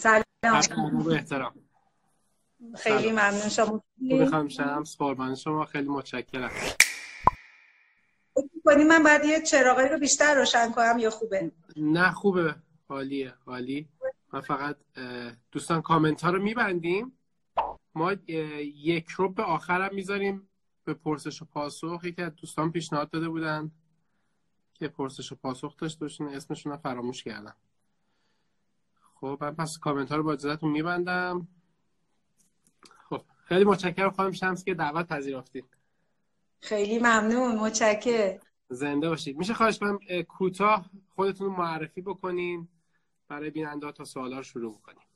سلام. احترام. خیلی ممنون. شما بخوام شمس قربان شما. خیلی متشکرم. کنی من بعد یه چراغی رو بیشتر روشن کنم یا خوبه؟ نه خوبه. حالیه حالی من فقط دوستان کامنت ها رو میبندیم. ما یک رو به آخرم می‌ذاریم به پرسش و پاسخ. یکی از دوستان پیشنهاد داده بودن که پرسش و پاسخ داشته باشین. اسمشون رو فراموش کردم. خب من پس کامنت ها رو با اجازهتون میبندم. خب خیلی متشکرم خانم شمس که دعوت پذیرفتید. خیلی ممنون متشکر زنده باشید. میشه خواهش کنم کوتاه خودتون رو معرفی بکنین برای بیننده تا سوالا رو شروع بکنیم.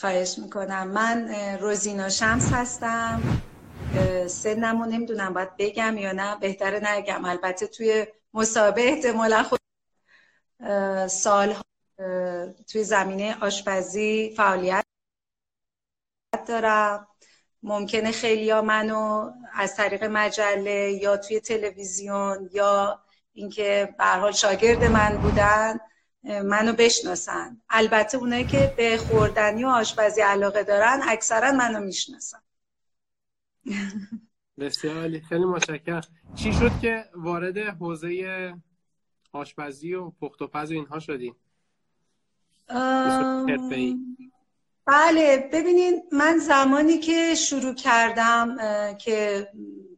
خواهش می‌کنم. من روزینا شمس هستم. سنمو نمی‌دونم باید بگم یا نه بهتره نگم. البته توی مسابقه احتمالا خود سال توی زمینه آشپزی فعالیت دارم. ممکنه خیلی ها منو از طریق مجله یا توی تلویزیون یا اینکه به حال شاگرد من بودن منو بشناسن. البته اونایی که به خوردنی و آشپزی علاقه دارن اکثرا منو می‌شناسن. بسیار عالی خیلی متشکرم. چی شد که وارد حوزه آشپزی و پخت و پز اینها شدی بله ببینین من زمانی که شروع کردم که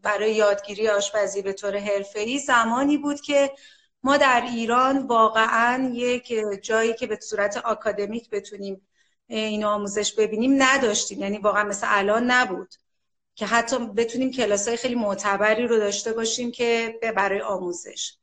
برای یادگیری آشپزی به طور حرفه‌ای زمانی بود که ما در ایران واقعا یک جایی که به صورت آکادمیک بتونیم این آموزش ببینیم نداشتیم. یعنی واقعا مثل الان نبود که حتی بتونیم کلاس های خیلی معتبری رو داشته باشیم که برای آموزش.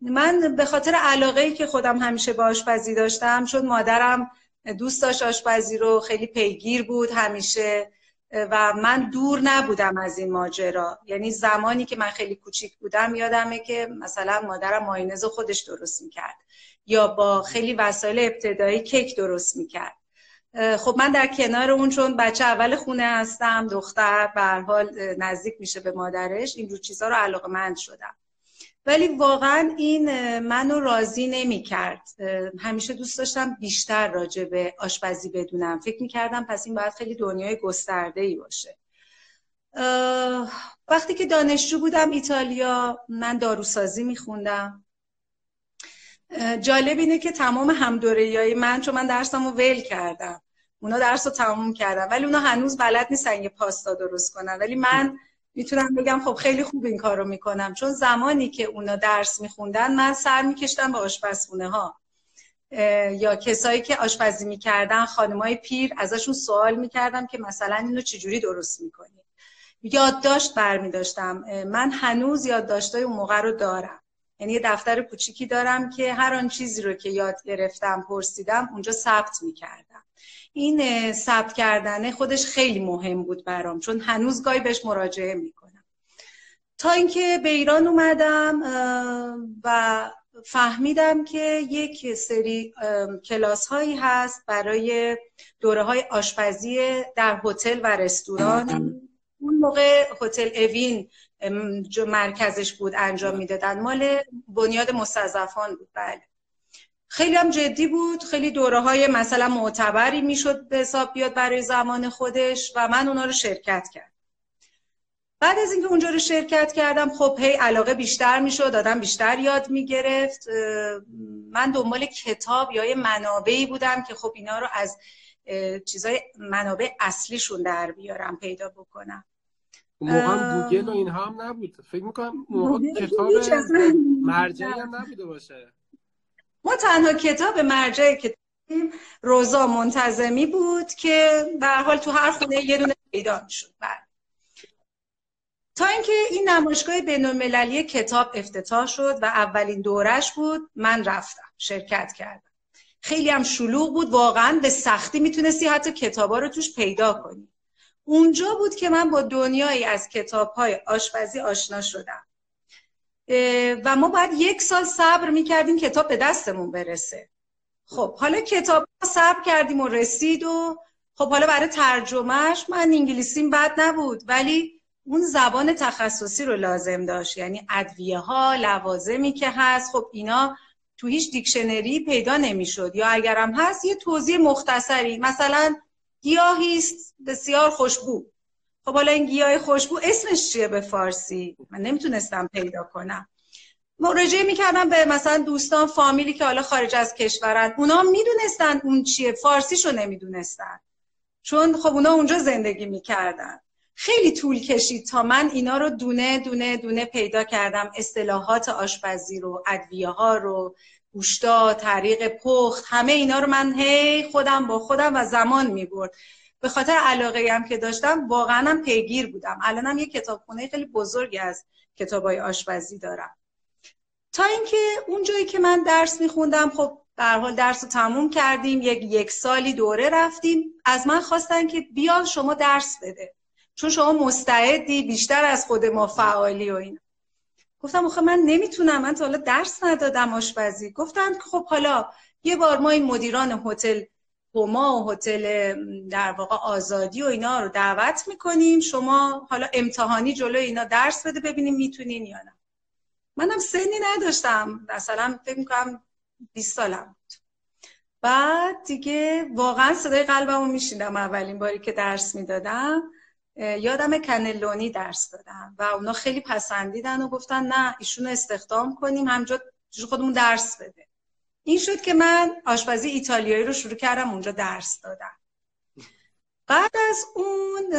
من به خاطر علاقه ای که خودم همیشه به آشپزی داشتم چون مادرم دوست داشت آشپزی رو خیلی پیگیر بود همیشه و من دور نبودم از این ماجرا. یعنی زمانی که من خیلی کوچیک بودم یادمه که مثلا مادرم ماینز خودش درست می‌کرد یا با خیلی وسایل ابتدایی کیک درست می‌کرد. خب من در کنار اون چون بچه اول خونه هستم دختر به حال نزدیک میشه به مادرش این رو چیزها رو علاقه مند شدم. ولی واقعا این منو راضی نمی کرد همیشه دوست داشتم بیشتر راجع به آشپزی بدونم. فکر می کردم پس این باید خیلی دنیای گسترده ای باشه وقتی که دانشجو بودم ایتالیا من داروسازی می خوندم جالب اینه که تمام همدوره من چون من درسم رو ول کردم. اونا درس رو تموم کردم ولی اونا هنوز بلد نیستن یه پاستا درست کنن. ولی من می‌تونم بگم خب خیلی خوب این کار رو می‌کنم. چون زمانی که اونا درس میخوندن من سر میکشتم به آشپزخونه ها یا کسایی که آشپزی می‌کردن خانمای پیر ازشون سوال می‌کردم که مثلا اینو چجوری درست می‌کنی؟ یادداشت برمیداشتم. من هنوز یادداشتای اون موقع رو دارم. یعنی یه دفتر کوچیکی دارم که هر آن چیزی رو که یاد گرفتم پرسیدم اونجا ثبت می‌کردم. این ثبت کردنه خودش خیلی مهم بود برام چون هنوز گاهی بهش مراجعه می‌کنم. تا اینکه به ایران اومدم و فهمیدم که یک سری کلاس هایی هست برای دوره های آشپزی در هتل و رستوران. اون موقع هتل اوین مرکزش بود انجام می‌دادن. مال بنیاد مستضعفان بود بله. خیلی هم جدی بود. خیلی دوره های مثلا معتبری می‌شد به حساب بیاد برای زمان خودش و من اونا رو شرکت کرد بعد از اینکه اونجا رو شرکت کردم خب هی علاقه بیشتر می‌شد آدم بیشتر یاد می‌گرفت. من دنبال کتاب یا یه منابعی بودم که خب اینا رو از چیزای منابع اصلیشون در بیارم پیدا بکنم. موقع هم گوگل و اینها هم نبود. فکر می‌کنم موقع کتاب مرجعی هم نبوده باشه. ما تنها کتاب مرجعی که روزا منتظمی بود که به حال تو هر خونه یه دونه پیدا شد بعد تا اینکه این نمایشگاه بین‌المللی کتاب افتتاح شد و اولین دورش بود من رفتم شرکت کردم. خیلی هم شلوغ بود واقعا به سختی می‌تونستی حتی کتابا رو توش پیدا کنی. اونجا بود که من با دنیایی از کتاب های آشپزی آشنا شدم. و ما باید یک سال صبر می‌کردیم کتاب به دستمون برسه. خب حالا کتاب صبر کردیم و رسید و خب حالا برای ترجمهش من انگلیسیم بد نبود ولی اون زبان تخصصی رو لازم داشت. یعنی ادویه ها لوازمی که هست خب اینا تو هیچ دیکشنری پیدا نمی‌شد. یا اگرم هست یه توضیح مختصری. مثلا گیاهی است بسیار خوشبو. خب حالا این گیاه خوشبو اسمش چیه به فارسی؟ من نمی‌تونستم پیدا کنم. مراجعه می‌کردم به مثلا دوستان فامیلی که حالا خارج از کشورن. اونا می‌دونستن اون چیه. فارسیشو نمی‌دونستن. چون خب اونا اونجا زندگی می‌کردن. خیلی طول کشید تا من اینا رو دونه دونه دونه پیدا کردم. اصطلاحات آشپزی رو ادویه ها رو گوشتا طریق پخت همه اینا رو من هی خودم با خودم و زمان می‌برد. به خاطر علاقه هم که داشتم واقعا هم پیگیر بودم. الانم یه کتابخونه خیلی بزرگی از کتابای آشپزی دارم. تا اینکه اون جایی که من درس میخوندم خب به حال درس رو تموم کردیم یک یک سالی دوره رفتیم. از من خواستن که بیا شما درس بده. چون شما مستعدی بیشتر از خود ما فعالی و این گفتم آخه من نمی‌تونم من تا حالا درس ندادم آشپزی. گفتن خب حالا یه بار ما این مدیران هتل هما و هتل در واقع آزادی و اینا رو دعوت می‌کنیم. شما حالا امتحانی جلو اینا درس بده ببینیم می‌تونین یا نه. منم سنی نداشتم. مثلا فکر می‌کنم 20 سالم بود. بعد دیگه واقعا صدای قلبمو میشیدم اولین باری که درس می‌دادم. یادم کنلونی درس دادم و اونا خیلی پسندیدن و گفتن نه ایشون استخدام کنیم همجا خودمون درس بده. این شد که من آشپزی ایتالیایی رو شروع کردم اونجا درس دادم. بعد از اون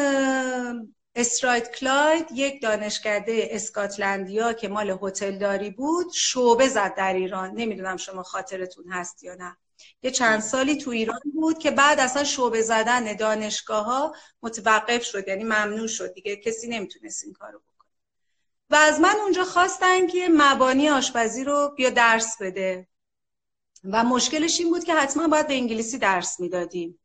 استراید کلاید یک دانشکده اسکاتلندیا که مال هتلداری بود شعبه زد در ایران. نمی‌دونم شما خاطرتون هست یا نه. یه چند سالی تو ایران بود که بعد اصلا شعبه زدن دانشگاه ها متوقف شد یعنی ممنوع شد. دیگه کسی نمی‌تونست این کارو بکنه. و از من اونجا خواستن که مبانی آشپزی رو بیا درس بده. و مشکلش این بود که حتما باید به انگلیسی درس می‌دادیم.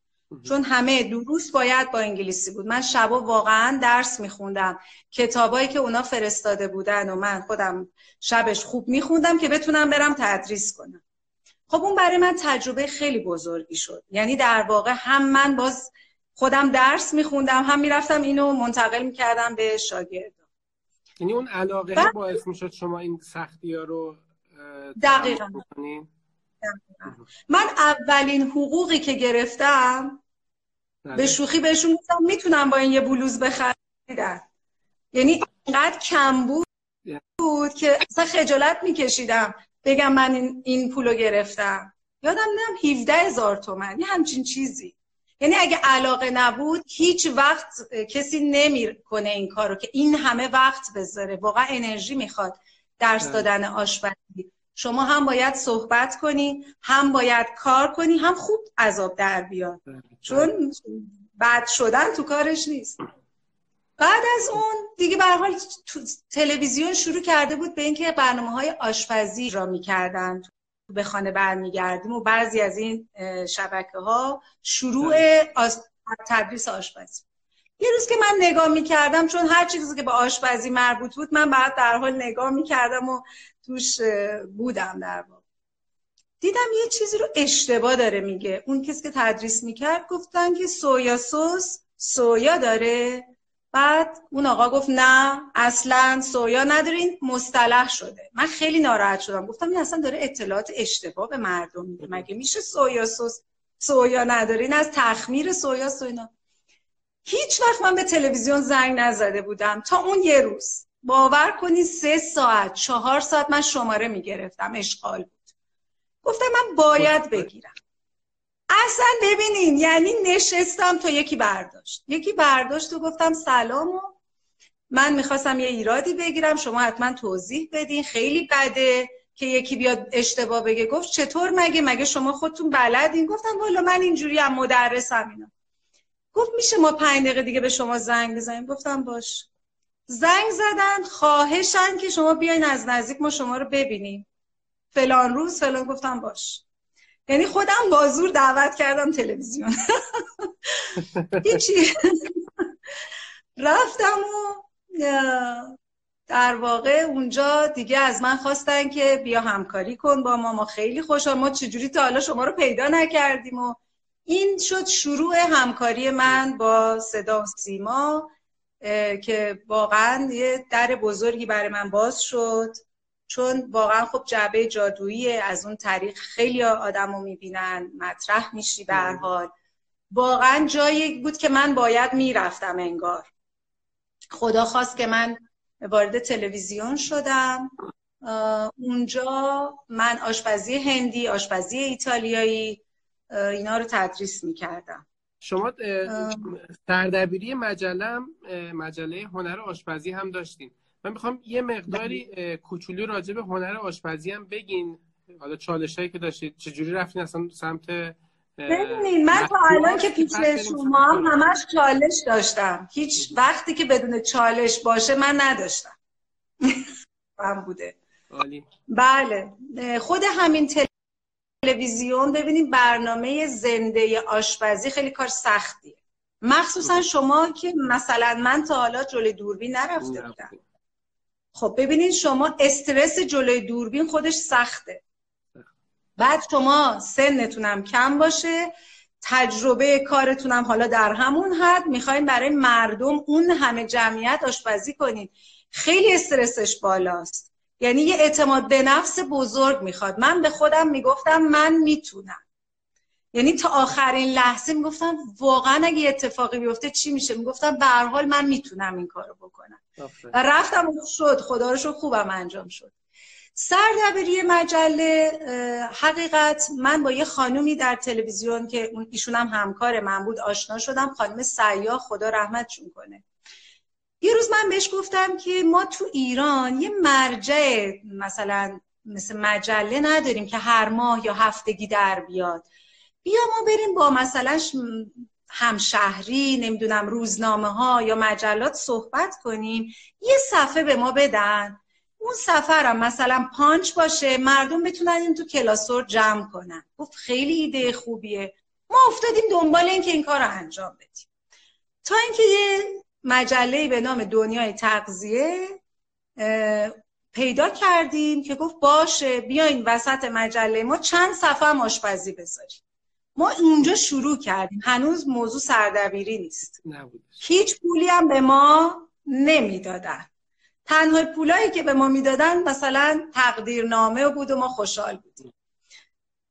چون همه دروس باید با انگلیسی بود. من شبا واقعا درس میخوندم. کتابایی که اونا فرستاده بودن و من خودم شبش خوب میخوندم که بتونم برم تدریس کنم. خب اون برای من تجربه خیلی بزرگی شد. یعنی در واقع هم من باز خودم درس میخوندم هم می‌رفتم اینو منتقل می‌کردم به شاگردان یعنی اون علاقه. باعث می‌شد شما این سختی ها رو دقیقا. من اولین حقوقی که گرفتم بله. به شوخی بهشون گفتم می‌تونم با این یه بلوز بخریدن. یعنی اینقدر کم بود بود که اصلا خجالت میکشیدم بگم من این, این پولو گرفتم. یادم نم 17 هزار تومن یه همچین چیزی. یعنی اگه علاقه نبود هیچ وقت کسی نمی کنه این کارو که این همه وقت بذاره. واقعا انرژی می‌خواد درس بله. دادن آشپزی. شما هم باید صحبت کنی هم باید کار کنی هم خوب عذاب در بیاد بله. چون بد شدن تو کارش نیست بعد از اون دیگه به حال تلویزیون شروع کرده بود به اینکه برنامه های آشپزی را می‌کردن به خانه برمیگردیم و بعضی از این شبکه ها شروع بله. تدریس آشپزی یه روز که من نگاه می‌کردم چون هر چیزی که به آشپزی مربوط بود من بعد در حال نگاه می‌کردم و توش بودم در واقع. دیدم یه چیزی رو اشتباه داره میگه. اون کسی که تدریس می‌کرد گفتن که سویا سس سویا داره. بعد اون آقا گفت نه اصلا سویا ندارین مصطلح شده. من خیلی ناراحت شدم. گفتم این اصلا داره اطلاعات اشتباه به مردم میده. مگه میشه سویا سس سویا ندارین از تخمیر سویا سویا هیچ وقت من به تلویزیون زنگ نزده بودم. تا اون یه روز. باور کنی سه ساعت چهار ساعت من شماره می‌گرفتم. اشغال بود. گفتم من باید بگیرم. اصلا ببینین یعنی نشستم تا یکی برداشت. یکی برداشت و گفتم سلام و من می‌خواستم یه ایرادی بگیرم. شما حتما توضیح بدین. خیلی بده که یکی بیاد اشتباه بگه. گفت چطور مگه؟ مگه شما خودتون بلدین؟ گفتم والا من اینجوری هم مدرسم اینا. گفت میشه ما پنج دقیقه دیگه به شما زنگ بزنیم. گفتم باش. زنگ زدن خواهشن که شما بیاین از نزدیک ما شما رو ببینیم. فلان روز فلان گفتم باش. یعنی خودم بازور دعوت کردم تلویزیون. هیچی. رفتم و در واقع اونجا دیگه از من خواستن که بیا همکاری کن با ما ما خیلی خوشحال. ما چجوری تا حالا شما رو پیدا نکردیم و این شد شروع همکاری من با صدا و سیما. که واقعا یه در بزرگی برای من باز شد. چون واقعا خب جعبه جادویی از اون طریق خیلی آدم رو می‌بینن مطرح میشی به هر حال. واقعا جایی بود که من باید می‌رفتم انگار. خدا خواست که من وارد تلویزیون شدم. اونجا من آشپزی هندی آشپزی ایتالیایی اینا رو تدریس می‌کردم. شما سردبیری مجله مجله هنر آشپزی هم داشتین. من می‌خوام یه مقداری کوچولی راجع به هنر آشپزی هم بگین. حالا چالش هایی که داشتید چجوری رفتین اصلا سمت ببینید من تا الان که پیش شما همش چالش داشتم. هیچ وقتی که بدون چالش باشه من نداشتم. هم بوده. بله. خود همین تلویزیون ببینید برنامه زنده آشپزی خیلی کار سختیه. مخصوصا شما که مثلا من تا حالا جلوی دوربین نرفته بودم. خب ببینید شما استرس جلوی دوربین خودش سخته. بعد شما سنتونم کم باشه تجربه کارتونم حالا در همون حد می‌خواین برای مردم اون همه جمعیت آشپزی کنید خیلی استرسش بالاست. یعنی یه اعتماد به نفس بزرگ می‌خواد. من به خودم می‌گفتم من می‌تونم. یعنی تا آخرین لحظه می‌گفتم واقعا اگه اتفاقی بیفته چی میشه؟ می‌گفتم به هر حال من می‌تونم این کارو بکنم. و رفتم شد. خدا رو خوبم انجام شد. سردبیری مجله حقیقت من با یه خانومی در تلویزیون که ایشون هم همکار من بود آشنا شدم. خانم سیاه خدا رحمتشون کنه. یه روز من بهش گفتم که ما تو ایران یه مرجع مثلا مثل مجله نداریم که هر ماه یا هفتگی در بیاد. بیا ما بریم با مثلا همشهری نمی‌دونم روزنامه ها یا مجلات صحبت کنیم. یه صفحه به ما بدن. اون سفرم مثلا پانچ باشه مردم بتونن این تو کلاسور جمع کنن. گفت خیلی ایده خوبیه. ما افتادیم دنبال این که این کار رو انجام بدیم. تا اینکه یه مجله به نام دنیای تغذیه پیدا کردیم که گفت باشه بیاین وسط مجله ما چند صفحه هم آشپزی بذاریم. ما اونجا شروع کردیم. هنوز موضوع سردبیری نیست. هیچ پولی هم به ما نمی‌دادن. تنها پولایی که به ما می‌دادن مثلا تقدیرنامه بود و ما خوشحال بودیم.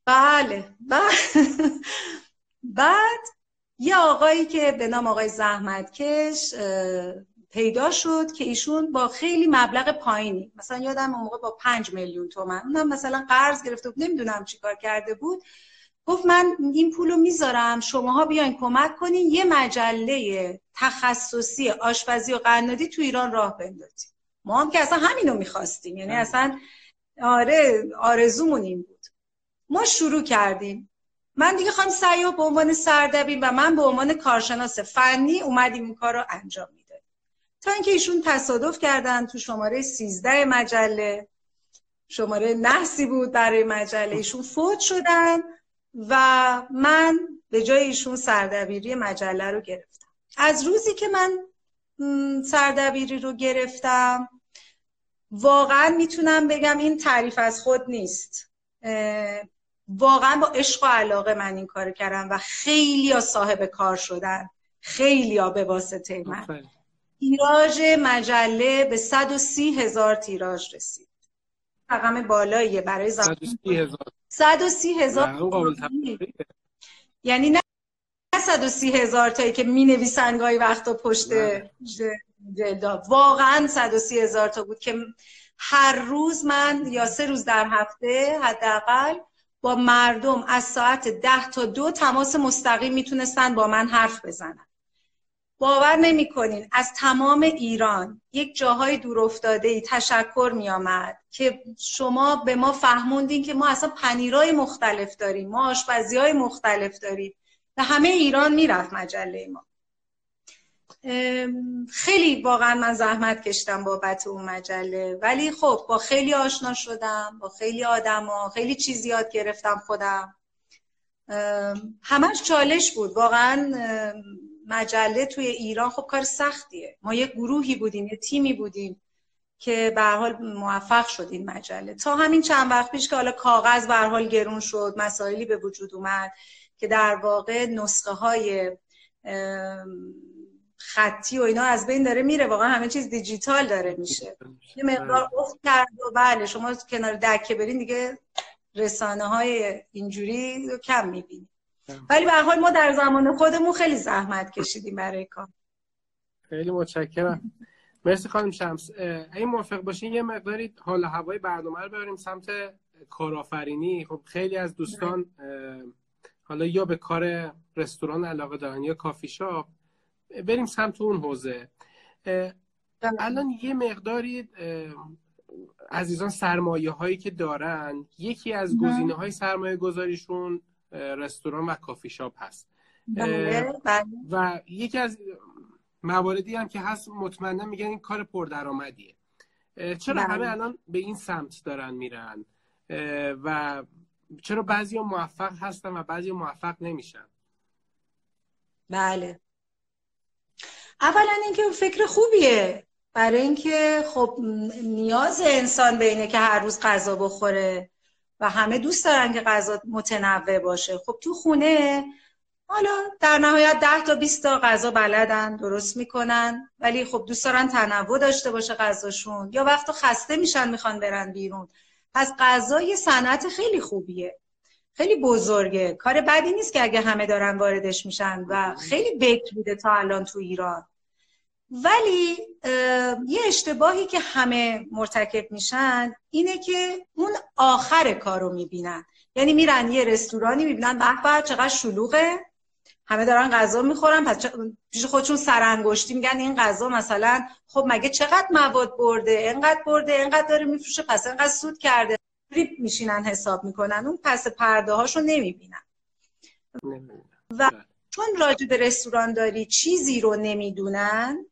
بله. بعد یه آقایی که به نام آقای زحمتکش پیدا شد که ایشون با خیلی مبلغ پایینی مثلا یادم اون موقع با پنج میلیون تومن اونم مثلا قرض گرفته بود نمی‌دونم چیکار کرده بود. گفت من این پولو می‌ذارم شماها بیاین کمک کنین یه مجله تخصصی آشپزی و قنادی تو ایران راه بندازیم. ما هم که اصلا همینو می‌خواستیم یعنی اصلا آره آرزومون این بود. ما شروع کردیم. من دیگه خواهم سیاه به عنوان سردبین و من به عنوان کارشناس فنی اومدیم این کار رو انجام می‌دادیم. تا اینکه ایشون تصادف کردن تو شماره 13 مجله. شماره نحسی بود برای مجله. ایشون فوت شدن و من به جای ایشون سردبیری مجله رو گرفتم. از روزی که من سردبیری رو گرفتم واقعا می‌تونم بگم این تعریف از خود نیست. واقعا با عشق و علاقه من این کار کردم و خیلی ها صاحب کار شدن. خیلی ها به واسطه من. تیراژ مجله به 130 هزار تیراژ رسید. رقم بالاییه برای زمان. 130 هزار. یعنی نه 130 هزار تایی که می نویسن گاهی وقتا پشت جلدا. واقعا 130 هزار تا بود که هر روز من یا سه روز در هفته حداقل با مردم از ساعت ده تا دو تماس مستقیم می‌تونستن با من حرف بزنن. باور نمی‌کنین از تمام ایران یک جاهای دور افتاده ای تشکر می آمد که شما به ما فهموندین که ما اصلا پنیرای مختلف داریم ما آشپزی مختلف داریم. و همه ایران می‌رفت مجله ما. خیلی واقعا من زحمت کشتم بابت اون مجله. ولی خب با خیلی آشنا شدم با خیلی آدما خیلی چیز یاد گرفتم خودم. همش چالش بود. واقعا مجله توی ایران خب کار سختیه. ما یه گروهی بودیم یه تیمی بودیم که به حال موفق شد این مجله. تا همین چند وقت پیش که حالا کاغذ به حال گرون شد مسائلی به وجود اومد که در واقع نسخه های خطی و اینا از بین داره میره. واقعا همه چیز دیجیتال داره میشه. یه مقدار افت کرد و بله شما کنار دکه برین دیگه رسانه های اینجوری کم می‌بینید ولی به حال ما در زمان خودمون خیلی زحمت کشیدیم برای کار. خیلی متشکرم. مرسی خانم شمس. این موافق باشین یه مقداری حال هوای برنامه رو ببریم سمت کارآفرینی. خب خیلی از دوستان حالا یا به کار رستوران علاقه دارن یا کافی شاپ بریم سمت اون حوزه. الان یه مقداری عزیزان سرمایه هایی که دارن یکی از گزینه های سرمایه گذاریشون رستوران و کافی شاپ هست. بله، بله. و یکی از مواردی هم که هست مطمئنا میگن این کار پردرآمدیه. چرا بله. همه الان به این سمت دارن میرن؟ و چرا بعضی موفق هستن و بعضی موفق نمیشن؟ بله. اولا اینکه فکر خوبیه. برای اینکه خب نیاز انسان به اینه که هر روز غذا بخوره و همه دوست دارن که غذا متنوع باشه. خب تو خونه حالا در نهایت 10 تا 20 تا غذا بلدن درست می‌کنن ولی خب دوست دارن تنوع داشته باشه غذاشون. یا وقتا خسته میشن می‌خوان برن بیرون. پس غذا یه صنعت خیلی خوبیه. خیلی بزرگه. کار بدی نیست که اگه همه دارن واردش میشن و خیلی بکر بوده تا الان تو ایران. ولی یه اشتباهی که همه مرتکب میشن اینه که اون آخر کار رو می‌بینن. یعنی میرن یه رستورانی می‌بینن به به چقدر شلوغه. همه دارن غذا می‌خورن پس پیش خودشون سرانگشتی میگن این غذا مثلا خب مگه چقدر مواد برده؟ انقدر برده انقدر داره میفروشه پس انقدر سود کرده. ریپ میشینن حساب می‌کنن. اون پس پرده هاشو نمی‌بینن. و چون راجع به رستوران داری چیزی رو نمی‌دونن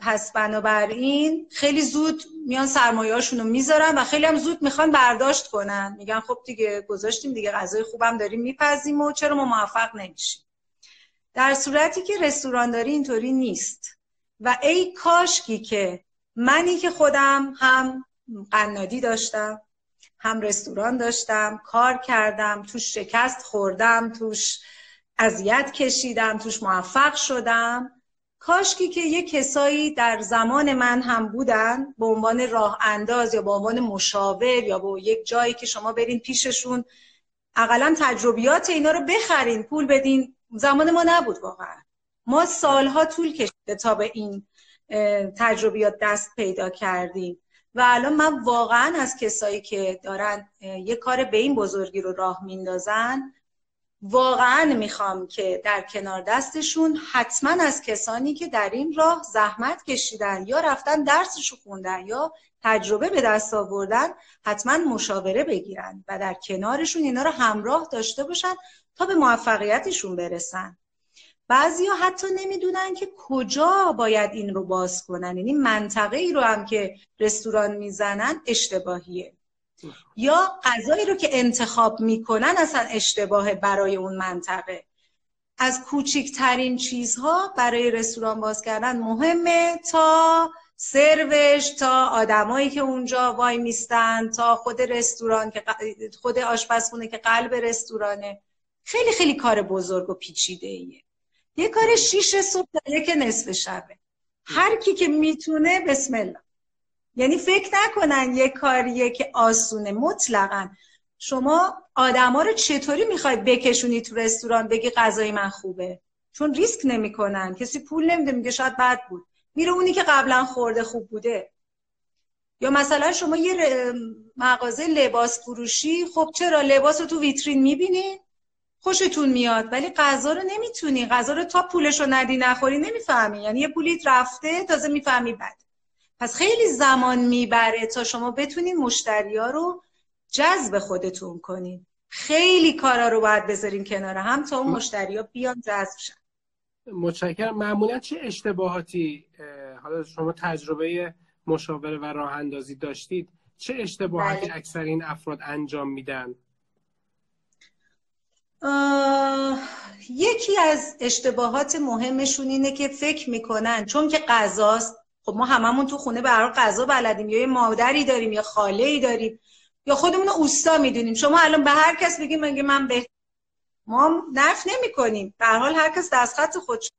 پس بنابراین خیلی زود میان سرمایه‌هاشون رو می‌ذارن و خیلی هم زود می‌خوان برداشت کنن. میگن خب دیگه گذاشتیم دیگه غذای خوبم داریم میپزیم و چرا ما موفق نمیشیم؟ در صورتی که رستوران داری اینطوری نیست. و ای کاشکی که منی که خودم هم قنادی داشتم. هم رستوران داشتم کار کردم توش شکست خوردم توش اذیت کشیدم توش موفق شدم. کاشکی که یه کسایی در زمان من هم بودن به عنوان راه انداز یا به عنوان مشاور یا به یک جایی که شما برین پیششون اقلا تجربیات اینا رو بخرین پول بدین. زمان ما نبود واقعا. ما سالها طول کشیده تا به این تجربیات دست پیدا کردیم. و الان من واقعا از کسایی که دارن یه کار به این بزرگی رو راه میندازن واقعا می‌خوام که در کنار دستشون حتما از کسانی که در این راه زحمت کشیدن یا رفتن درسشو خوندن یا تجربه به دست آوردن حتما مشاوره بگیرن و در کنارشون اینا رو همراه داشته باشن تا به موفقیتشون برسن. بعضی ها حتی نمی‌دونن که کجا باید این رو باز کنن. یعنی منطقه ای رو هم که رستوران می‌زنن اشتباهیه. یا غذایی رو که انتخاب می‌کنن اصلا اشتباه برای اون منطقه. از کوچکترین چیزها برای رستوران باز کردن مهمه تا سروش تا آدمایی که اونجا وای میستن تا خود رستوران که خود آشپزخونه که قلب رستورانه. خیلی خیلی کار بزرگ و پیچیده ایه یه کار شیش صبح تا یک نصف شبه. هر کی که می‌تونه بسم الله. یعنی فکر نکنن یه کاریه که آسونه مطلقا. شما آدما رو چطوری می‌خوای بکشونی تو رستوران بگی غذای من خوبه؟ چون ریسک نمی‌کنن. کسی پول نمیده میگه شاید بد بود. میره اونی که قبلا خورده خوب بوده. یا مثلا شما یه مغازه لباس فروشی خب چرا لباس رو تو ویترین می‌بینین خوشتون میاد ولی غذا رو نمی‌تونی. غذا رو تا پولش رو ندی نخوری نمی‌فهمی. یعنی یه پولیت رفته تازه می‌فهمی بد پس خیلی زمان می‌بره تا شما بتونین مشتری ها رو جذب خودتون کنین. خیلی کارا رو باید بذارین کنار هم تا اون مشتری ها بیان جذب شن. متشکرم. معمولا چه اشتباهاتی حالا شما تجربه مشاوره و راه اندازی داشتید چه اشتباهاتی بله. اکثر این افراد انجام میدن؟ یکی از اشتباهات مهمشون اینه که فکر می‌کنن چون که غذاست. خب ما هممون تو خونه به غذا بلدیم یا یه مادری داریم یا خاله ای داریم یا خودمون اوستا می‌دونیم. شما الان به هر کس بگیم مگه من به ما نف نمی کنیم به حال هر کس دست خط خودش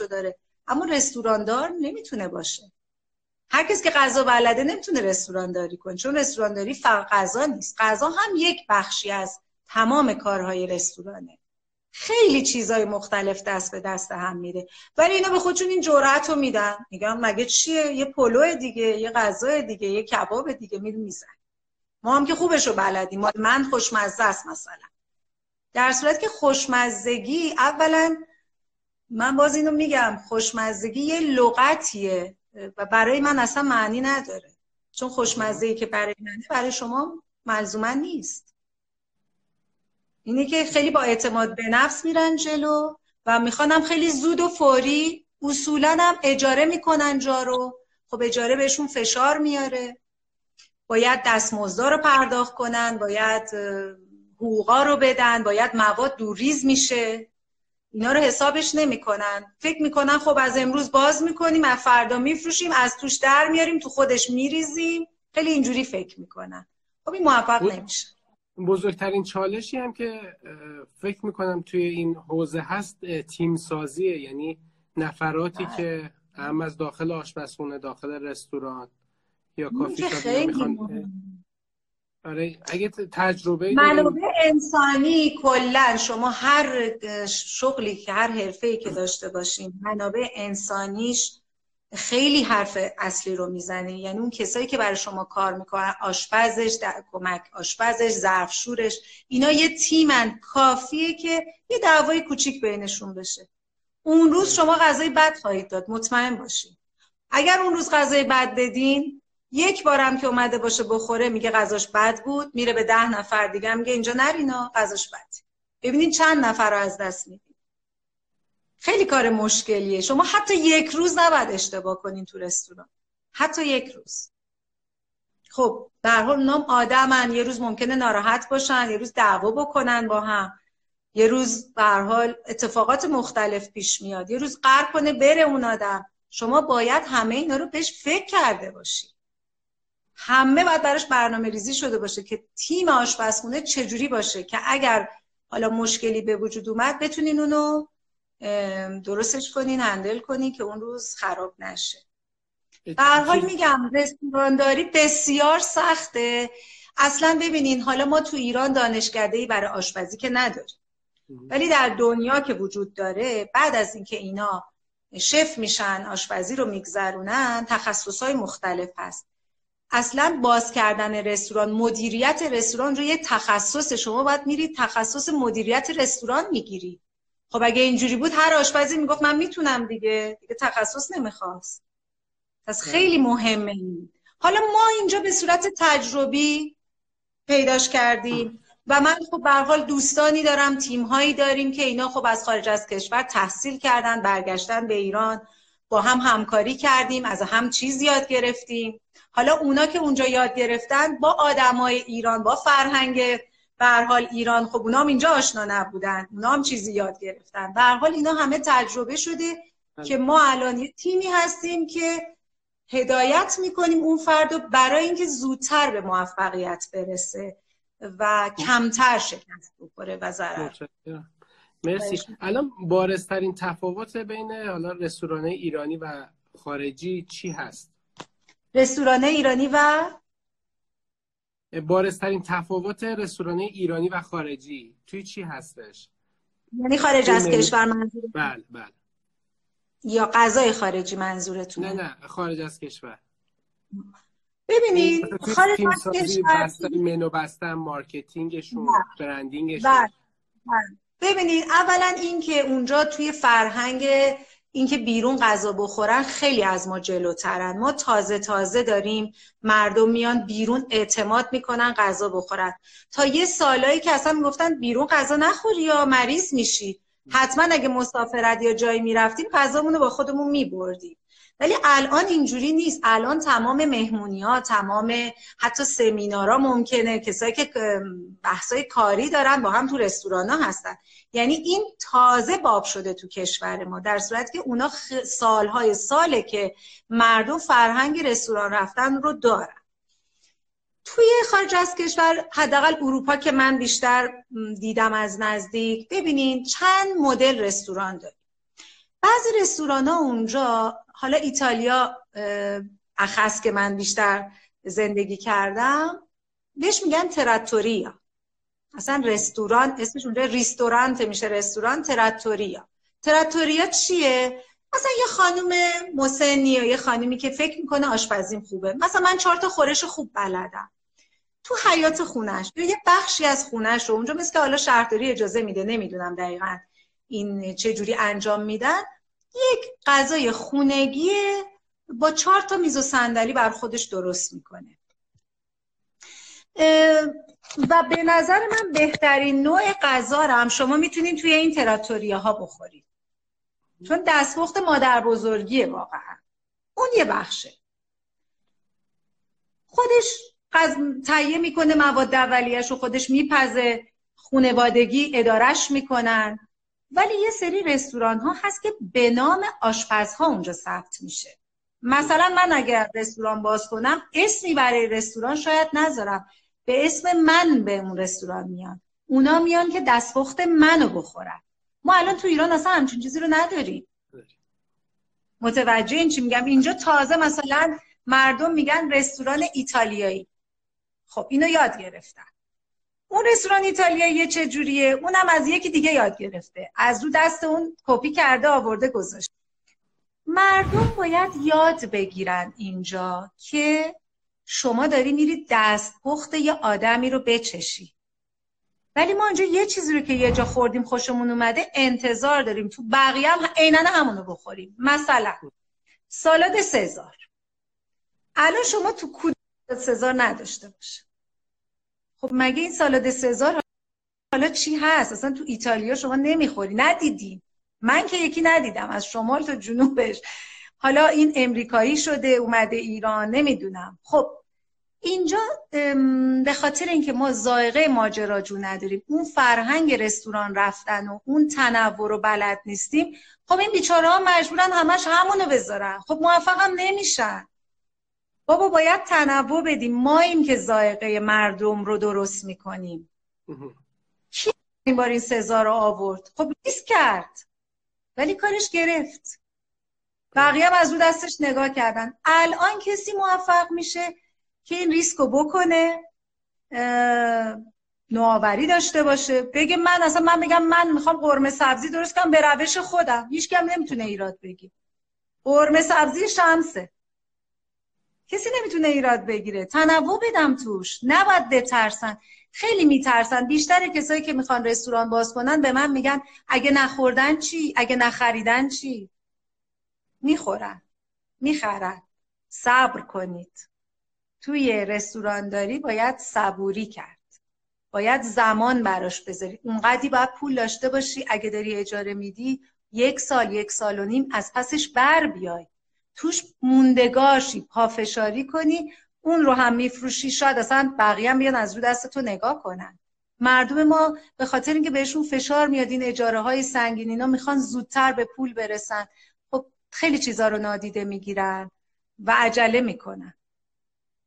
رو داره. اما رستوراندار نمی‌تونه باشه. هر کسی که غذا بلده نمی‌تونه رستورانداری کنه چون رستورانداری فقط غذا نیست. غذا هم یک بخشی از تمام کارهای رستورانه. خیلی چیزای مختلف دست به دست هم میره. ولی اینا به خودشون این جرأت رو میدن. میگم مگه چیه؟ یه پلو دیگه یه غذای دیگه یه کباب دیگه میره میزن ما هم که خوبش رو بلدیم من خوشمزه است مثلا. در صورت که خوشمزگی اولا من باز اینو میگم خوشمزگی یه لغتیه و برای من اصلا معنی نداره. چون خوشمزه که برای منه برای شما ملزوما نیست. اینه که خیلی با اعتماد به نفس میرن جلو و می‌خوانم خیلی زود و فوری اصولا هم اجاره می‌کنن جا رو. خب اجاره بهشون فشار میاره. باید دستمزدا رو پرداخت کنن باید حقوقا رو بدن باید مواد دورریز میشه. اینا رو حسابش نمی‌کنن. فکر می‌کنن خب از امروز باز می‌کنیم از فردا میفروشیم از توش در میاریم تو خودش میریزیم. خیلی اینجوری فکر می‌کنن. خب این موفق نمیشه. بزرگترین چالشی هم که فکر می‌کنم توی این حوزه هست تیم سازیه یعنی نفراتی بله. که هم از داخل آشپزخونه داخل رستوران یا کافی شاپ می‌خوان آره اگه تجربه منابع انسانی کلا شما هر شغلی که هر حرفه که داشته باشین منابع انسانیش خیلی حرف اصلی رو می‌زنه. یعنی اون کسایی که برای شما کار می‌کنن آشپزش در کمک آشپزش ظرفشورش اینا یه تیمن. کافیه که یه دعوای کوچیک بینشون بشه. اون روز شما غذای بد خواهید داد. مطمئن باشین. اگر اون روز غذای بد بدین یک بارم که اومده باشه بخوره میگه غذاش بد بود میره به ده نفر دیگه میگه اینجا نرینا غذاش بد. ببینید چند نفر رو از دست می‌دید خیلی کار مشکلیه. شما حتی یک روز نباید اشتباه کنین تو رستوران. حتی یک روز. خب در حال نام آدمن. یه روز ممکنه ناراحت باشن یه روز دعوا بکنن با هم. یه روز به حال اتفاقات مختلف پیش میاد. یه روز قرب کنه بره اون آدم. شما باید همه اینا رو بهش فکر کرده باشید همه باید براش برنامه ریزی شده باشه که تیم آشپزخونه چجوری باشه که اگر حالا مشکلی به وجود اومد بتونین اونو درستش کنین هندل کنین که اون روز خراب نشه. در حال میگم رستورانداری بسیار سخته. اصلا ببینین حالا ما تو ایران دانشکده ای برای آشپزی که نداریم. ولی در دنیا که وجود داره بعد از اینکه اینا شف میشن آشپزی رو میگذرونن تخصص های مختلف هست. اصلا باز کردن رستوران مدیریت رستوران رو یه تخصص. شما باید میرید تخصص مدیریت رستوران می‌گیرید. خب اگه اینجوری بود هر آشپزی می‌گفت من می‌تونم دیگه دیگه تخصص نمی‌خواست. پس خیلی مهمه این. حالا ما اینجا به صورت تجربی پیداش کردیم و من خب به حال دوستانی دارم تیم هایی داریم که اینا خب از خارج از کشور تحصیل کردن برگشتن به ایران. با هم همکاری کردیم از هم چیز یاد گرفتیم. حالا اونا که اونجا یاد گرفتن با آدمای ایران با فرهنگ به حال ایران خب اونا هم اینجا آشنا نبودن اونا هم چیزی یاد گرفتن. به حال اینا همه تجربه شده بله. که ما الان یه تیمی هستیم که هدایت می‌کنیم اون فرد رو برای اینکه زودتر به موفقیت برسه و کمتر شکست بخوره و ضرر. مرسی. الان بارزترین تفاوت بین حالا رستوران ایرانی و خارجی چی هست؟ رستوران ایرانی و بارزترین تفاوت رستوران ایرانی و خارجی توی چی هستش؟ یعنی خارج از کشور منظور بله بله. یا غذای خارجی منظورتون؟ نه نه خارج از کشور. ببینید خارج از کشور منو بستن مارکتینگشون برندینگشون. بله. بله. ببینید اولا این که اونجا توی فرهنگ اینکه بیرون غذا بخورن خیلی از ما جلوترن. ما تازه تازه داریم مردم میان بیرون اعتماد می‌کنن غذا بخورن. تا یه سالایی که اصلا می‌گفتن بیرون غذا نخوری یا مریض میشی. حتما اگه مسافرت یا جایی می‌رفتیم غذامون رو با خودمون میبردیم. ولی الان اینجوری نیست. الان تمام مهمونی ها تمام حتی سمینارا ممکنه. کسایی که بحثای کاری دارن با هم تو رستوران ها هستن. یعنی این تازه باب شده تو کشور ما. در صورت که اونا سالهای ساله که مردم فرهنگ رستوران رفتن رو دارن. توی خارج از کشور حداقل اروپا که من بیشتر دیدم از نزدیک ببینین چند مدل رستوران داریم. بعضی رستوران ها اونجا حالا ایتالیا اخص که من بیشتر زندگی کردم بهش میگن تراتوریا. اصلا رستوران اسمش اونجا ریستورانت میشه رستوران تراتوریا. تراتوریا چیه؟ مثلا یه خانم مسنی یا یه خانمی که فکر می‌کنه آشپزیم خوبه. مثلا من چهار تا خورش خوب بلدم. تو حیات خونش یه بخشی از خونش رو اونجا مثل که حالا شهرداری اجازه میده نمی‌دونم دقیقا این چه جوری انجام میدن. یک غذای خونگی با چهار تا میز و صندلی بر خودش درست می‌کنه. و به نظر من بهترین نوع غذا هم شما می‌تونید توی این تراتوریا ها بخورید. چون دستپخت مادر بزرگیه واقعا. اون یه بخشه. خودش تهیه می‌کنه مواد اولیهش رو خودش میپزه خونوادگی ادارش می‌کنن. ولی یه سری رستوران ها هست که به نام آشپزها اونجا ثبت میشه. مثلا من اگر رستوران باز کنم اسمی برای رستوران شاید نذارم. به اسم من به اون رستوران میان. اونا میان که دستپخت منو بخورن. ما الان تو ایران اصلا همچین چیزی رو نداریم. متوجه این چی میگم؟ اینجا تازه مثلا مردم میگن رستوران ایتالیایی. خب اینو یاد گرفتن. اون رستوران ایتالیایی چه جوریه؟ اونم از یکی دیگه یاد گرفته. از رو دست اون کپی کرده آورده گذاشته. مردم باید یاد بگیرن اینجا که شما داری میری دستپخت یه آدمی رو بچشی. ولی ما اینجا یه چیزی رو که یه جا خوردیم خوشمون اومده انتظار داریم. تو بقیه هم عینا همونو بخوریم. مثلا سالاد سزار. الان شما تو کود سزار نداشته باشه. خب مگه این سالاد سزار حالا چی هست؟ اصلا تو ایتالیا شما نمی‌خوری. ندیدی. من که یکی ندیدم. از شمال تا جنوبش. حالا این امریکایی شده اومده ایران نمی‌دونم. خب اینجا به خاطر اینکه ما ذائقه ماجراجو نداریم اون فرهنگ رستوران رفتن و اون تنوع رو بلد نیستیم خب این بیچاره ها مجبورن همش همونو بذارن. خب موفقم نمیشن. بابا باید تنوع بدیم. ما این که ذائقه مردم رو درست می‌کنیم. کی این بار این سزا رو آورد؟ خب لیست کرد. ولی کارش گرفت. بقیه هم از رو دستش نگاه کردن. الان کسی موفق میشه که این ریسک رو بکنه نوآوری داشته باشه. بگه من اصلا من میگم من می‌خوام قرمه سبزی درست کنم به روش خودم. هیچ کم نمی‌تونه ایراد بگی قرمه سبزی شمسه کسی نمی‌تونه ایراد بگیره. تنوع بدم توش. نباید بترسن. خیلی میترسن. بیشتر کسایی که می‌خوان رستوران باز کنن به من میگن اگه نخوردن چی؟ اگه نخریدن چی؟ می‌خورن. می‌خرن. صبر کنید. توی رستوران داری باید صبوری کرد. باید زمان براش بذاری. اونقدی باید پول داشته باشی. اگه داری اجاره میدی یک سال یک سال و نیم از پسش بر بیای. توش موندگاشی پافشاری کنی اون رو هم میفروشی. شاید اصلا بقیه هم بیان از رو دست تو نگاه کنن. مردم ما به خاطر اینکه بهشون فشار میاد این اجاره های سنگین اینا می‌خوان زودتر به پول برسن. خب خیلی چیزا رو نادیده می‌گیرن و عجله می‌کنن.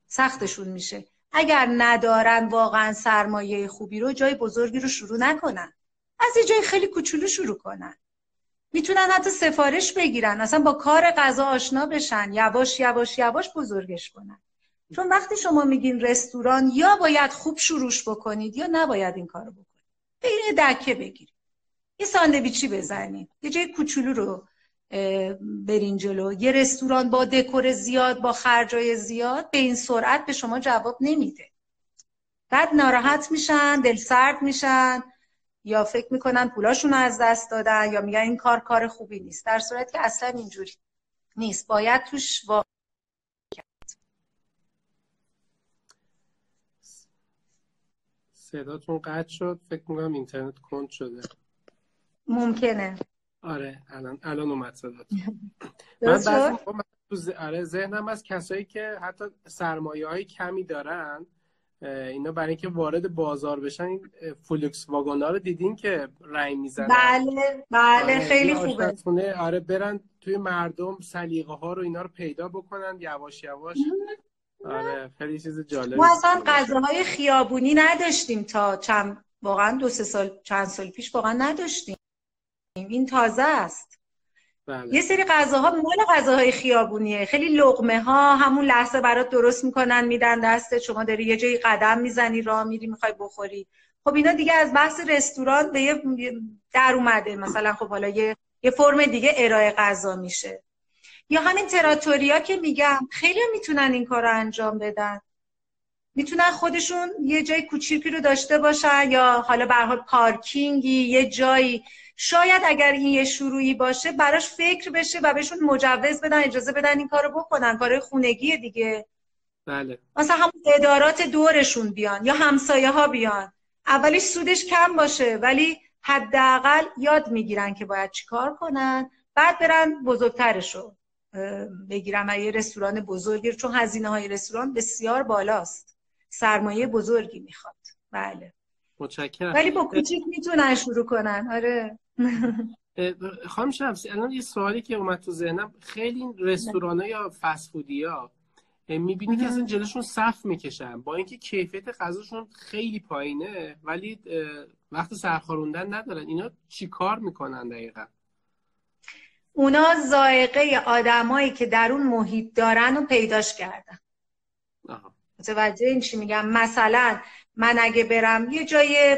سختشون میشه. اگر ندارن واقعا سرمایه خوبی رو جای بزرگی رو شروع نکنن. از یه جای خیلی کوچولو شروع کنن. می‌تونن حتی سفارش بگیرن. اصلا با کار غذا آشنا بشن. یواش یواش یواش بزرگش کنن. چون وقتی شما میگین رستوران یا باید خوب شروعش بکنید یا نباید این کارو بکنید. یه دکه بگیرید. یه ساندویچی بزنید. یه جای کوچولو رو برین جلو. یه رستوران با دکور زیاد با خرجای زیاد به این سرعت به شما جواب نمیده. بعد ناراحت میشن دل سرد میشن. یا فکر می‌کنن پولاشون رو از دست دادن یا میگن این کار کار خوبی نیست. در صورت که اصلا اینجوری نیست. باید توش وا... صداتون قطع شد. فکر می‌کنم اینترنت کند شده. ممکنه. آره الان الان اومد صدات. من بعضی آره ذهنم از کسایی که حتی سرمایه های کمی دارن اینا برای اینکه وارد بازار بشن این فولکس واگن ها رو دیدین که رنگ می‌زنن؟ بله بله آره خیلی خوبه. آره برن توی مردم سلیقه ها رو اینا رو پیدا بکنن یواش یواش. آره خیلی چیز جالبی. ما اصلا غذاهای خیابونی نداشتیم تا چند واقعا دو سه سال چند سال پیش واقعا نداشتیم. این تازه است. بله. یه سری غذاها مال غذاهای خیابونیه. خیلی لقمه ها همون لحظه برات درست می‌کنن میدن دست شما داری یه جایی قدم می‌زنی راه میری می‌خوای بخوری. خب اینا دیگه از بحث رستوران به یه در اومده. مثلا خب حالا یه یه فرم دیگه ارائه غذا میشه. یا همین تراتوریا که میگم خیلی می‌تونن این کار رو انجام بدن. می‌تونن خودشون یه جای کوچیکی رو داشته باشن یا حالا به پارکینگی یه جایی شاید اگر این یه شروعی باشه براش فکر بشه و بهشون مجوز بدن اجازه بدن این کارو بکنن. کارهای خونگی دیگه. بله. مثلا همون ادارات دورشون بیان یا همسایه ها بیان. اولش سودش کم باشه ولی حداقل یاد می‌گیرن که باید چیکار کنن. بعد برن بزرگترشو بگیرن و یه رستوران بزرگی چون هزینه های رستوران بسیار بالاست. سرمایه بزرگی می‌خواد. بله. متشکرم. ولی با کوچیک می‌تونن شروع کنن. آره. خانم شمسی الان یه سوالی که اومد تو ذهنم. خیلی این رستوران یا فسفودی ها می‌بینی که اصلا جلوشون صف می‌کشن. با اینکه کیفیت غذاشون خیلی پایینه ولی وقت سرخاروندن ندارن. اینا چی کار می‌کنن دقیقا؟ اونا زائقه آدمایی که در اون محیط دارن و پیداش کردن. متوجه این چی میگم؟ مثلا من اگه برم یه جای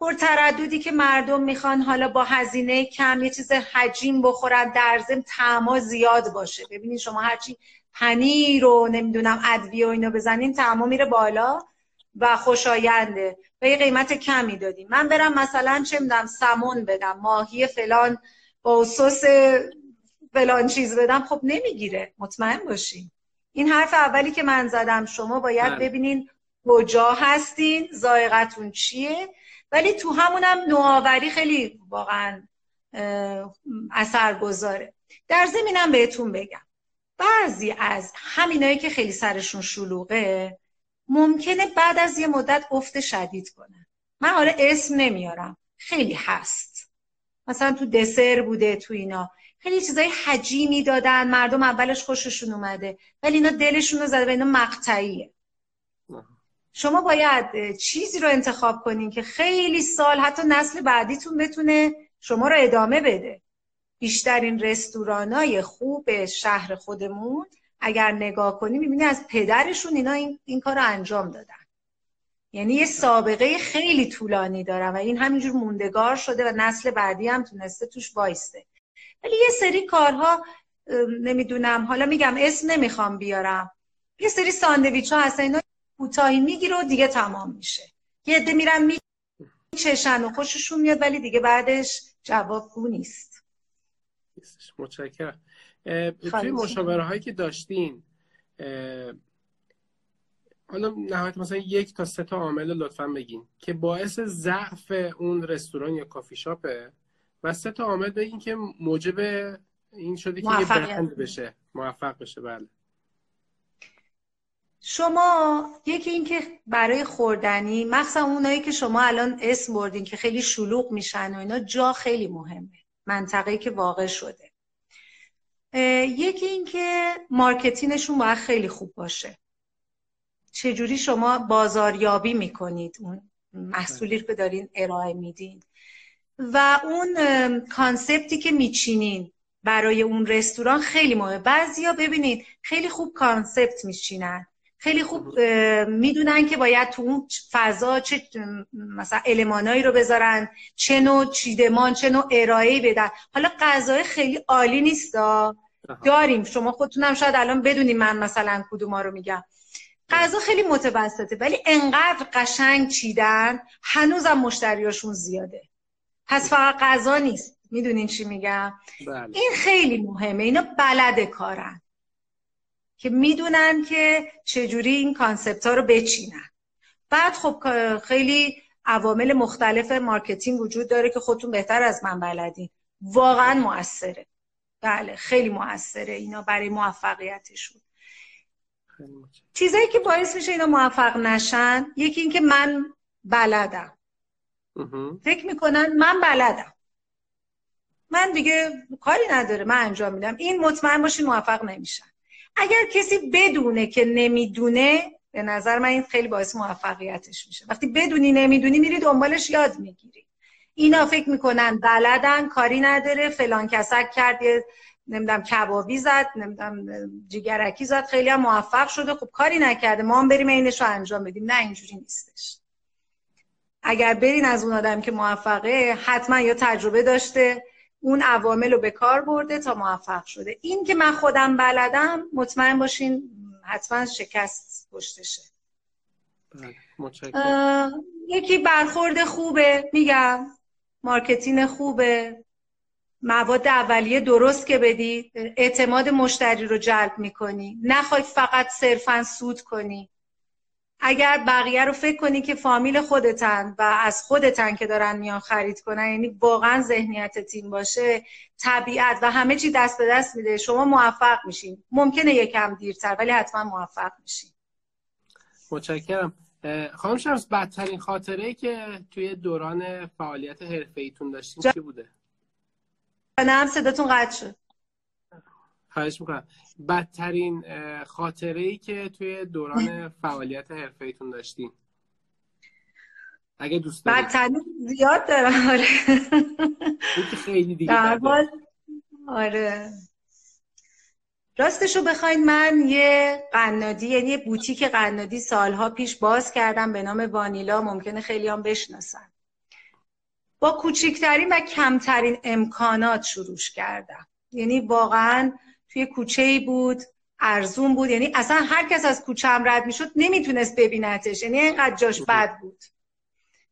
پرترددی که مردم می‌خوان حالا با هزینه کم یه چیز حجیم بخورن در ضمن تعما زیاد باشه. ببینید شما هرچی پنیر رو نمی‌دونم ادویه و اینو بزنین تعما میره بالا و خوشاینده و یه قیمت کمی دادیم من برم مثلا چه می‌دونم سمون بدم ماهی فلان با سس فلان چیز بدم خب نمی‌گیره. مطمئن باشین. این حرف اولی که من زدم شما باید بله. ببینین کجا هستین؟ زائقتون چیه؟ ولی تو همونم نوآوری خیلی واقعا اثر گذاره در زمینم بهتون بگم. بعضی از همینایی که خیلی سرشون شلوغه ممکنه بعد از یه مدت افت شدید کنه من آره اسم نمیارم. خیلی هست. مثلا تو دسر بوده تو اینا. خیلی چیزای حجیمی دادن. مردم اولش خوششون اومده ولی اینا دلشون رو زده و اینا مقطعیه. شما باید چیزی رو انتخاب کنین که خیلی سال حتی نسل بعدیتون بتونه شما رو ادامه بده. بیشترین رستورانای خوب شهر خودمون اگر نگاه کنیم می‌بینی از پدرشون اینا این, این کار رو انجام دادن. یعنی یه سابقه خیلی طولانی دارن و این همینجور موندگار شده و نسل بعدی هم تونسته توش وایسته ولی یه سری کارها نمی‌دونم حالا میگم اسم نمی‌خوام بیارم. یه سری ساندویچ ها هستن اینا کوتاهی می‌گیره و دیگه تمام میشه. یه عده میرن میچشن و خوششون میاد ولی دیگه بعدش جواب گو نیست متشکرم. توی مشاوره هایی که داشتین حالا نهایت مثلا یک تا سه تا عامل لطفا بگین که باعث ضعف اون رستوران یا کافی شاپه و سه تا عامل بگین که موجب این شده که یه برند بشه. موفق بشه. بله. شما یکی اینکه برای خوردنی مخصوصا اونایی که شما الان اسم بردین که خیلی شلوغ میشن و اینا جا خیلی مهمه. منطقه‌ای که واقع شده. یکی اینکه marketing شون باید خیلی خوب باشه. چجوری شما بازاریابی می‌کنید؟ اون محصولی که دارین ارائه میدین. و اون concept ی که میچینین برای اون رستوران خیلی مهمه. بعضیا ببینید خیلی خوب concept میچینن. خیلی خوب می‌دونن که باید تو اون فضا چه مثلا المانایی رو بذارن چه نوع چیدمان چه نوع ارائه بدن. حالا غذای خیلی عالی نیست داریم. شما خودتونم شاید الان بدونیم من مثلا کدوما رو میگم. غذا خیلی متوسطه ولی انقدر قشنگ چیدن هنوزم مشتریاشون زیاده. پس فقط غذا نیست. می‌دونین چی میگم؟ بله. این خیلی مهمه. اینا بلد کارن. که می‌دونن که چجوری این concept ها رو بچینن. بعد خب خیلی عوامل مختلف marketing وجود داره که خودتون بهتر از من بلدین. واقعا موثره. بله خیلی موثره اینا برای موفقیتشون. چیزایی که باعث میشه اینا موفق نشن یکی اینکه من بلدم. فکر می‌کنن من بلدم. من دیگه کاری نداره من انجام میدم. این مطمئن باشین موفق نمیشن. اگر کسی بدونه که نمی‌دونه به نظر من این خیلی باعث موفقیتش میشه. وقتی بدونی نمی‌دونی میری دنبالش یاد می‌گیری. اینا فکر می‌کنن بلدن کاری نداره فلان کسک کرد یه نمی‌دونم کبابی زد نمی‌دونم جگرکی زد خیلی هم موفق شده خب کاری نکرده. ما هم بریم اینش رو انجام بدیم. نه اینجوری نیستش. اگر برین از اون آدم که موفقه حتما یا تجربه داشته. اون عوامل رو به کار برده تا موفق شده. این که من خودم بلدم مطمئن باشین حتما شکست پشتشه بله، یکی برخورد خوبه میگم marketing خوبه. مواد اولیه درست که بدی اعتماد مشتری رو جلب می‌کنی. نخوای فقط صرفا سود کنی. اگر بقیه رو فکر کنی که فامیل خودتن و از خودتن که دارن میان خرید کنن یعنی واقعا ذهنیت تیم باشه طبیعت و همه چی دست به دست میده شما موفق میشین. ممکنه یکم دیرتر ولی حتما موفق میشین. متشکرم. خانم شمس بدترین خاطره که توی دوران فعالیت حرفه ایتون داشتین چی بوده؟ نه صداتون قطع شد. خواهش می‌کنم. بدترین خاطره ای که توی دوران فعالیت حرفه ایتون داشتین؟ اگه دوست دارید. بدترین زیاد دارم آره. خیلی دیگه آره. راستشو بخواین من یه قنادی یعنی یه بوتیک قنادی سالها پیش باز کردم به نام وانیلا ممکنه خیلی هم بشناسن. با کوچکترین و کمترین امکانات شروع کردم. یعنی واقعا توی کوچه ای بود ارزون بود. یعنی اصلا هر کس از کوچه هم رد می‌شد نمی‌تونست ببینتش. یعنی اینقدر جاش بد بود.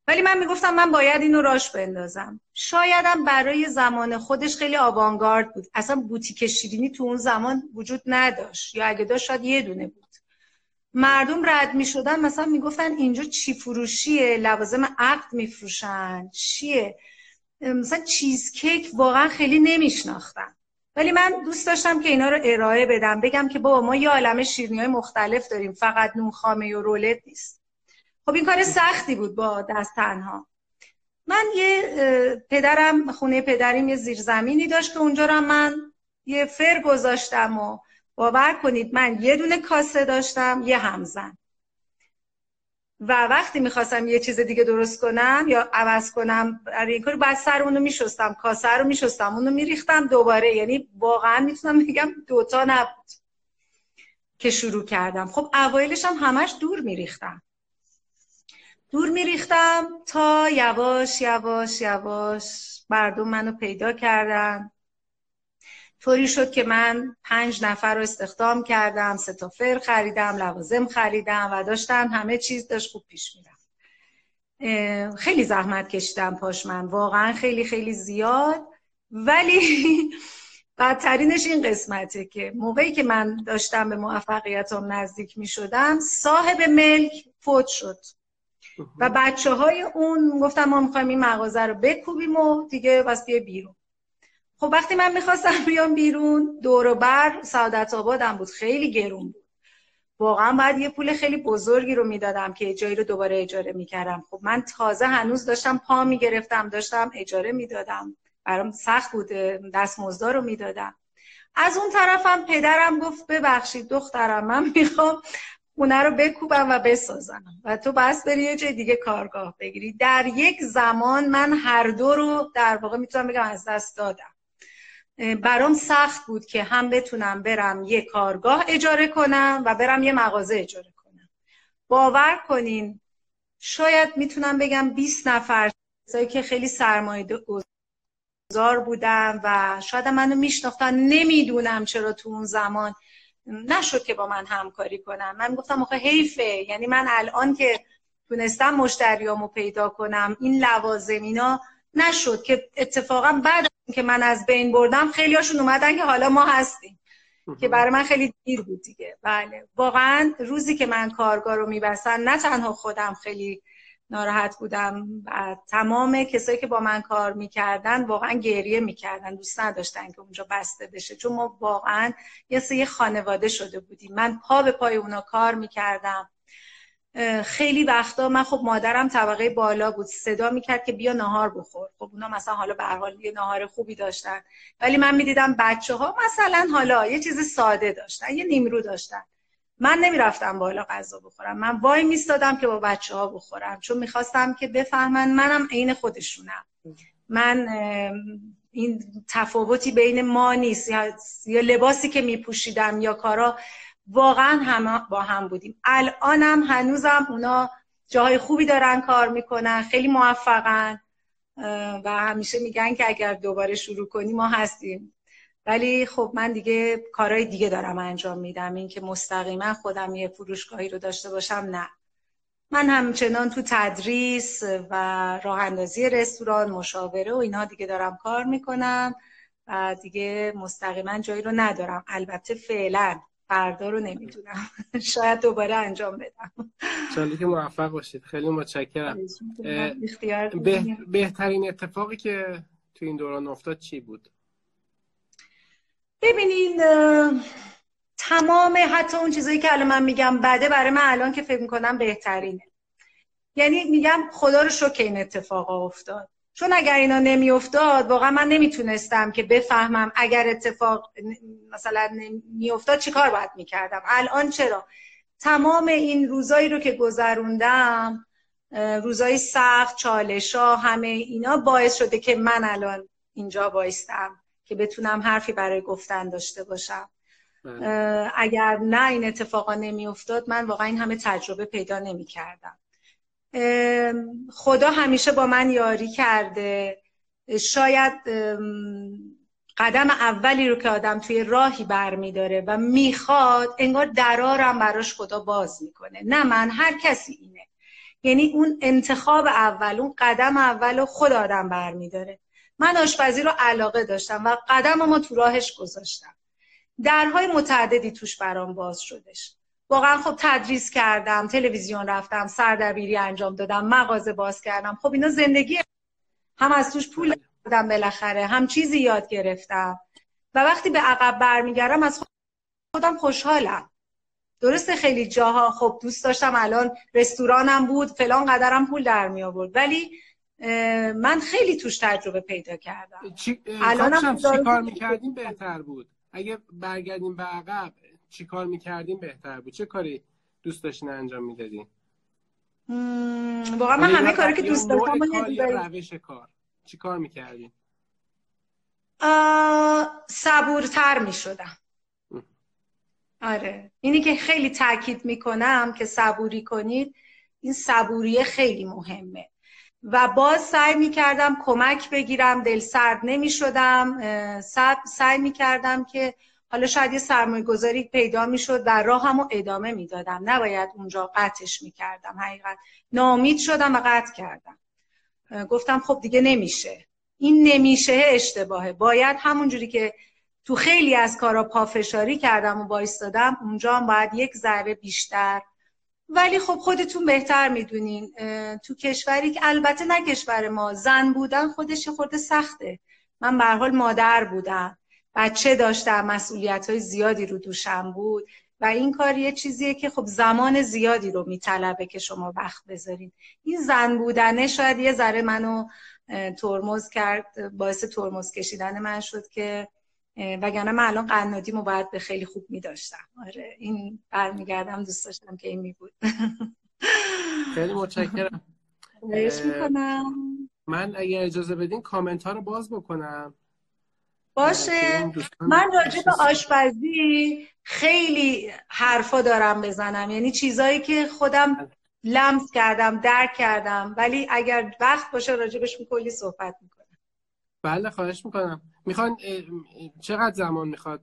ولی من می‌گفتم من باید اینو راش بندازم. شایدم برای زمان خودش خیلی آوانگارد بود. اصلا بوتیک شیرینی تو اون زمان وجود نداشت. یا اگه داشت شاید یه دونه بود. مردم رد می شدن مثلا می‌گفتن اینجا چی فروشیه؟ لوازم عقد میفروشن. چیه؟ مثلا چیزکیک واقعا خیلی نمیشناختن. ولی من دوست داشتم که اینا رو ارائه بدم. بگم که بابا ما یه عالم شیرینی های مختلف داریم. فقط نون خامه و رولت نیست. خب این کار سختی بود با دست تنها. من یه پدرم خونه پدریم یه زیرزمینی داشت که اونجا رو من یه فر گذاشتم و باور کنید من یه دونه کاسه داشتم یه همزن. و وقتی می‌خواستم یه چیز دیگه درست کنم یا عوض کنم برای این کار بعد سر اونو میشستم کاسه رو میشستم اونو میریختم دوباره. یعنی واقعا می‌تونم بگم دوتا نبود که شروع کردم. خب اوایلش هم همش دور میریختم. دور میریختم تا یواش یواش یواش مردم منو پیدا کردن. طوری شد که من پنج نفر رو استخدام کردم سه تا فر خریدم لوازم خریدم و داشتم همه چیز داشت خوب پیش میرم خیلی زحمت کشیدم پاش من واقعا خیلی خیلی زیاد. ولی بدترینش این قسمته که موقعی که من داشتم به موفقیتم نزدیک می شدم صاحب ملک فوت شد. و بچه های اون گفتم ما می‌خوایم این مغازه رو بکوبیم و دیگه بس بیا بیرون. خب وقتی من می‌خواستم بیام بیرون دور بر سعادت آبادم بود خیلی گرون بود. واقعا باید یه پول خیلی بزرگی رو می‌دادم که جایی رو دوباره اجاره می‌کردم. خب من تازه هنوز داشتم پا می‌گرفتم داشتم اجاره می‌دادم. برام سخت بوده دستمزدا رو می‌دادم. از اون طرفم پدرم گفت ببخشید دخترم من می‌خوام خونه رو بکوبم و بسازم و تو بس بری یه جای دیگه کارگاه بگیری. در یک زمان من هر دو رو در واقع می‌تونم بگم از دست دادم. برام سخت بود که هم بتونم برم یه کارگاه اجاره کنم و برم یه مغازه اجاره کنم. باور کنین شاید می‌تونم بگم 20 نفر که خیلی سرمایه گذار بودم و شاید منو میشناختن نمی‌دونم چرا تو اون زمان. نشد که با من همکاری کنم من گفتم آخه حیفه. یعنی من الان که تونستم مشتریامو پیدا کنم این لوازم اینا نشد که اتفاقا بعد که من از بین بردم خیلی هاشون اومدن که حالا ما هستیم. که برای من خیلی دیر بود دیگه. بله. واقعا روزی که من کارگاه رو میبستن نه تنها خودم خیلی ناراحت بودم و تمام کسایی که با من کار می‌کردن واقعا گریه می‌کردن دوست نداشتن که اونجا بسته بشه. چون ما واقعا یه سه خانواده شده بودیم. من پا به پای اونا کار می‌کردم. خیلی وقتا من خب مادرم طبقه بالا بود. صدا می‌کرد که بیا نهار بخور. خب اونا مثلا حالا به حال یه نهار خوبی داشتن. ولی من می‌دیدم بچه ها مثلا حالا یه چیز ساده داشتن یه نیمرو داشتن. من نمی‌رفتم بالا غذا بخورم. من وای میستادم که با بچه ها بخورم. چون می‌خواستم که بفهمن منم عین خودشونم. من این تفاوتی بین ما نیست. یا لباسی که میپوشیدم یا کارا واقعا هم با هم بودیم. الانم هنوزم اونا جاهای خوبی دارن کار می‌کنن خیلی موفقن و همیشه میگن که اگر دوباره شروع کنی ما هستیم. ولی خب من دیگه کارهای دیگه دارم انجام میدم. این که مستقیما خودم یه فروشگاهی رو داشته باشم نه. من همچنان تو تدریس و راه اندازی رستوران مشاوره و اینا دیگه دارم کار می‌کنم و دیگه مستقیما جایی رو ندارم. البته فعلا. فردا رو نمی‌دونم. شاید دوباره انجام بدم. شاید که موفق باشید. خیلی متشکرم. بهترین اتفاقی که تو این دوران افتاد چی بود؟ ببینین تمام حتی اون چیزایی که الان من میگم بده برای من الان که فکر می‌کنم بهترینه. یعنی میگم خدا رو شکر این اتفاق افتاد. چون اگر اینا نمیافتاد واقعا من نمی‌تونستم که بفهمم اگر اتفاق مثلا نمیافتاد چیکار باید می‌کردم. الان چرا؟ تمام این روزایی رو که گذروندم روزای سخت چالش ها همه اینا باعث شده که من الان اینجا بایستم که بتونم حرفی برای گفتن داشته باشم. بله. اگر نه این اتفاقا نمیافتاد من واقعا این همه تجربه پیدا نمی کردم خدا همیشه با من یاری کرده. شاید قدم اولی رو که آدم توی راهی برمیداره و می‌خواد انگار درارم براش خدا باز می‌کنه نه من هر کسی اینه. یعنی اون انتخاب اول اون قدم اول رو خود آدم برمیداره من آشپزی رو علاقه داشتم و قدم ما تو راهش گذاشتم. درهای متعددی توش برام باز شدش. واقعا خب تدریس کردم تلویزیون رفتم سردبیری انجام دادم مغازه باز کردم. خب اینا زندگی هم از توش پول دادم بالاخره هم چیزی یاد گرفتم. و وقتی به عقب برمیگردم از خودم خوشحالم. درسته خیلی جاها خب دوست داشتم الان رستورانم بود فلان قدرم پول در می آورد. ولی من خیلی توش تجربه پیدا کردم. چی... الانم چی کار می‌کردیم بهتر بود؟ اگه برگردیم به عقب چی کار می‌کردیم بهتر بود؟ چه کاری دوست داشتین انجام می‌دادین؟ واقعا من همه کاری که دوست داشتم روش کار. چی کار می‌کردیم صبورتر می‌شدم. آره. اینی که خیلی تاکید می‌کنم که صبوری کنید این صبوری خیلی مهمه. و باز سعی می‌کردم کمک بگیرم دل سرد نمی‌شدم. سعی می‌کردم که حالا شاید یه سرمایه گذاری پیدا می‌شد و راه همو ادامه می‌دادم. نباید اونجا قطعش می‌کردم. حقیقت نامید شدم و قطع کردم. گفتم خب دیگه نمیشه. این نمیشه اشتباهه. باید همونجوری که تو خیلی از کارا پافشاری کردم و بایستادم اونجا هم باید یک ذره بیشتر. ولی خب خودتون بهتر می‌دونین تو کشوری که البته نه کشور ما زن بودن خودش خورده سخته. من به حال مادر بودم. بچه داشتم مسئولیت های زیادی رو دوشم بود و این کار یه چیزیه که خب زمان زیادی رو میطلبه که شما وقت بذارین. این زن بودنه شاید یه ذره منو ترمز کرد باعث ترمز کشیدن من شد که وگرنه من الان قنادیمو باید به خیلی خوب میداشتم. آره این برمیگردم دوست داشتم که این می بود خیلی متشکرم. می‌کنم. من اگر اجازه بدین کامنت ها رو باز بکنم. باشه. من راجع به آشپزی خیلی حرفا دارم بزنم. یعنی چیزایی که خودم لمس کردم درک کردم. ولی اگر وقت باشه راجبش کلی صحبت می‌کنم. بله خواهش می‌کنم. می‌خوان چقدر زمان می‌خواد؟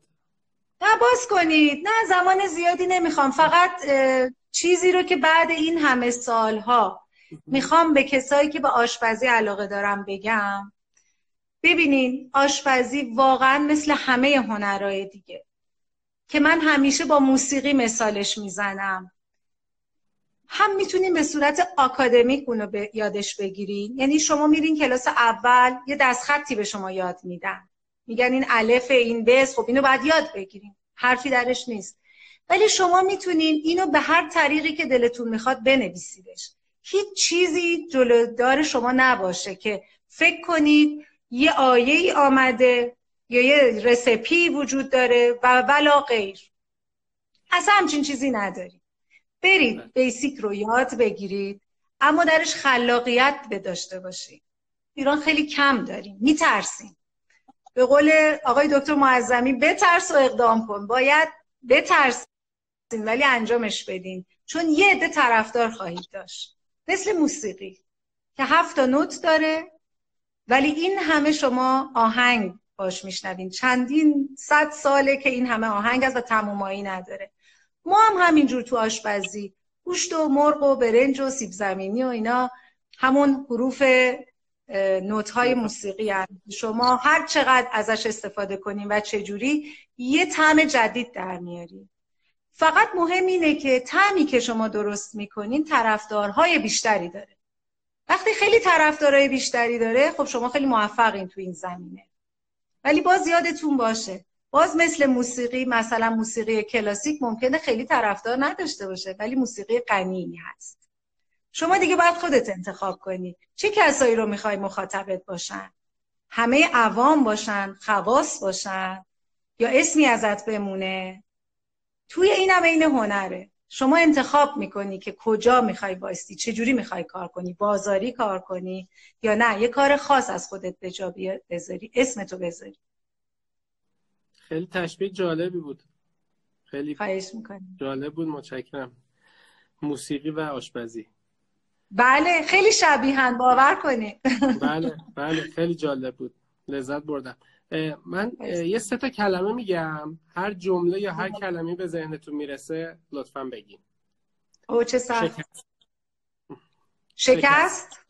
نه باز کنید. نه زمان زیادی نمی‌خوام. فقط چیزی رو که بعد این همه سالها می‌خوام به کسایی که به آشپزی علاقه دارم بگم. ببینین آشپزی واقعا مثل همه هنرهای دیگه. که من همیشه با موسیقی مثالش می‌زنم. هم می‌تونیم به صورت آکادمیک اونو به یادش بگیرین. یعنی شما میرین کلاس اول یه دستخطی به شما یاد میدن. میگن این الف این بس خب اینو باید یاد بگیریم حرفی درش نیست. ولی شما می‌تونین اینو به هر طریقی که دلتون می‌خواد بنویسیدش. هیچ چیزی جلودار شما نباشه که فکر کنید یه آیه ای آمده یا یه رسپی وجود داره و ولا غیر. اصلا همچین چیزی نداریم برید. بیسیک رو یاد بگیرید اما درش خلاقیت به داشته باشید. ایران خیلی کم داریم. میترسیم. به قول آقای دکتر معظمی بترس و اقدام کن. باید بترسیم ولی انجامش بدین. چون یه عده طرفدار خواهید داشت. مثل موسیقی. که هفت تا نوت داره. ولی این همه شما آهنگ باش میشنوین. چندین صد ساله که این همه آهنگ است و تمومایی نداره. ما هم همینجور تو آشپزی. گوشت و مرغ و برنج و سیب زمینی و اینا. همون حروف نوت های موسیقی هست. شما هر چقدر ازش استفاده کنیم و چجوری یه طعم جدید در میاریم فقط مهم اینه که تعمی که شما درست می‌کنین طرفدارهای بیشتری داره. وقتی خیلی طرفدارای بیشتری داره خب شما خیلی موفقین تو این زمینه. ولی باز یادتون باشه باز مثل موسیقی مثلا موسیقی کلاسیک ممکنه خیلی طرفدار نداشته باشه ولی موسیقی غنی هست. شما دیگه باید خودت انتخاب کنی. چه کسایی رو می‌خوای مخاطبت باشن؟ همه عوام باشن؟ خواص باشن؟ یا اسمی ازت بمونه؟ توی این هم این هنره. شما انتخاب می‌کنی که کجا می‌خوای باستی چجوری می‌خوای کار کنی؟ بازاری کار کنی یا نه؟ یه کار خاص از خودت به جا بذاری اسمتو بذاری. خیلی تشبیه جالبی بود. خیلی خواهش می‌کنی جالب بود متشکرم. موسیقی و آشپزی. بله خیلی شبیهن باور کنید. بله بله خیلی جالب بود. لذت بردم. من یه سه تا کلمه میگم. هر جمله یا هر کلمه به ذهنتون می‌رسه لطفا بگین. او چه سخت شکست. شکست؟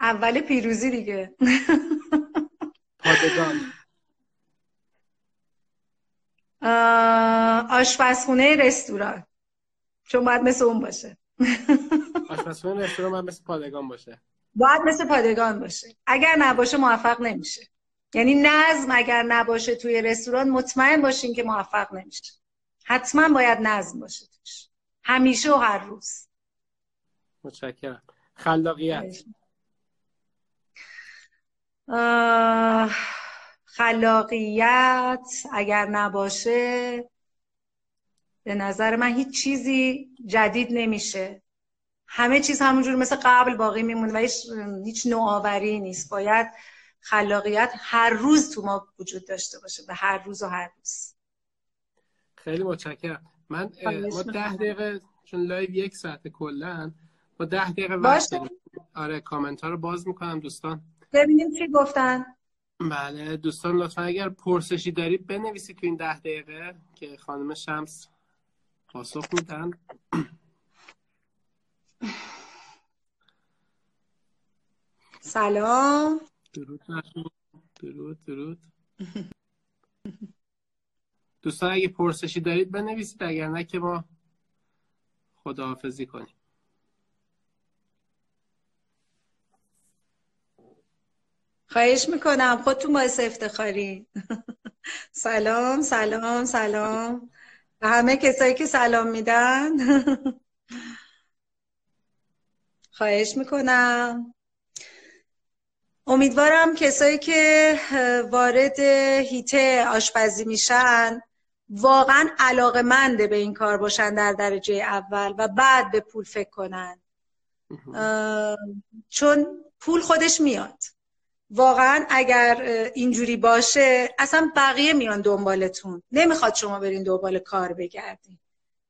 اول پیروزی دیگه. پادگان. آشپزخونه رستوران. چون باید مثل اون باشه. آشپزخونه رستوران باید مثل پادگان باشه. باید مثل پادگان باشه. اگر نباشه موفق نمیشه. یعنی نظم اگر نباشه توی رستوران مطمئن باشین که موفق نمیشه. حتما باید نظم باشه توش. همیشه و هر روز. متشکرم. خلاقیت. خلاقیت اگر نباشه به نظر من هیچ چیزی جدید نمیشه. همه چیز همونجور مثل قبل باقی میمونه و هیچ, هیچ نوآوری نیست. باید خلاقیت هر روز تو ما وجود داشته باشه به هر روز و هر روز. خیلی متشکرم. من ما ده دقیقه چون لایو یک ساعت کلا با ده دقیقه وقت آره کامنت ها رو باز می‌کنم دوستان. ببینیم چی گفتن. بله دوستان لطفا اگر پرسشی دارید بنویسید تو این ده دقیقه که خانم شمس پاسخ میدن. سلام. درود درود درود. دوستان اگه پرسشی دارید بنویسید. اگر نه که ما خداحافظی کنیم. خواهش می‌کنم. خودتون باعث افتخاری. سلام سلام سلام. به همه کسایی که سلام میدن. خواهش می‌کنم. امیدوارم کسایی که وارد هیته آشپزی میشن واقعا علاقه منده به این کار باشن در درجه اول و بعد به پول فکر کنن. چون پول خودش میاد. واقعا اگر اینجوری باشه اصلا بقیه میان دنبالتون. نمی‌خواد شما برین دنبال کار بگردین.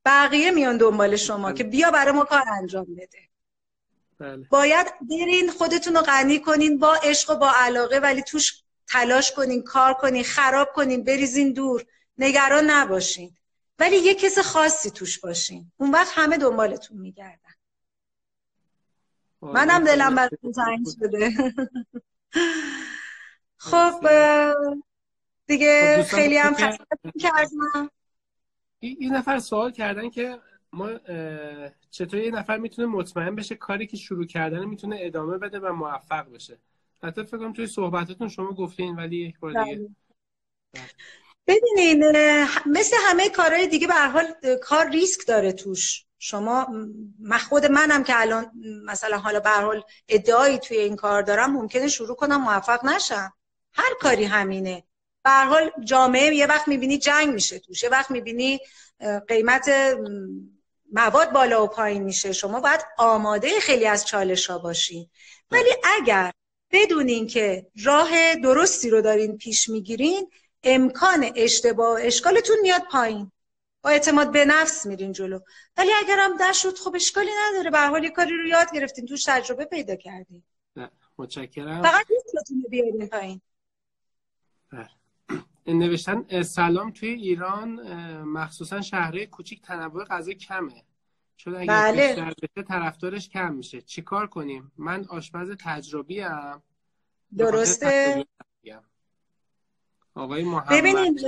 بقیه میان دنبال شما که بیا برای ما کار انجام بده. بله. باید برین خودتون رو غنی کنین با عشق و با علاقه ولی توش تلاش کنین کار کنین خراب کنین بریزین دور. نگران نباشین. ولی یه کس خاصی توش باشین. اون وقت همه دنبالتون میگردن. منم دلم براتون تنگ شده. خب دیگه خب خیلی هم کردم این نفر سوال کردن که ما چطور یه نفر می‌تونه مطمئن بشه کاری که شروع کردن می‌تونه ادامه بده و موفق بشه؟ حتی فکر کنم توی صحبتتون شما گفتین ولی یک بار دیگه. بله. ببینین مثل همه کارهای دیگه به هر حال کار ریسک داره توش. شما خود منم که الان مثلا حالا به حال ادعایی توی این کار دارم ممکنه شروع کنم موفق نشم. هر کاری همینه. به حال جامعه یه وقت می‌بینی جنگ میشه توش. یه وقت می‌بینی قیمت مواد بالا و پایین میشه. شما باید آماده خیلی از چالش ها باشین. ولی اگر بدونین که راه درستی رو دارین پیش می‌گیرین امکان اشتباه اشکالتون میاد پایین. با اعتماد به نفس میرین جلو. ولی اگرم در شد خب اشکالی نداره. به حال کاری رو یاد گرفتین توش تجربه پیدا کردین. متشکرم. فقط بیارین پایین. بله. نوشتن سلام توی ایران مخصوصا شهرهای کوچیک تنوع غذا کمه. چون اگه بله. بیشتر بشه طرفدارش کم میشه. چیکار کنیم؟ من آشپز تجربی ام درسته. آقای محمد ببینید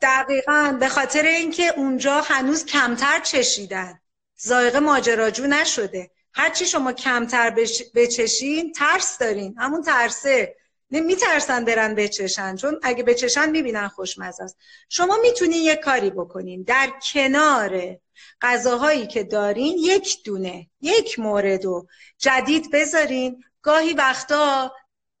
دقیقا. به خاطر اینکه اونجا هنوز کمتر چشیدن. زایقه ماجراجو نشده. هرچی شما کمتر بش... بچشین ترس دارین. همون ترسه. میترسن برن بچشن چون اگه بچشن می‌بینن خوشمزه است. شما می‌تونین یه کاری بکنین. در کنار غذاهایی که دارین یک دونه یک مورد رو جدید بذارین. گاهی وقتا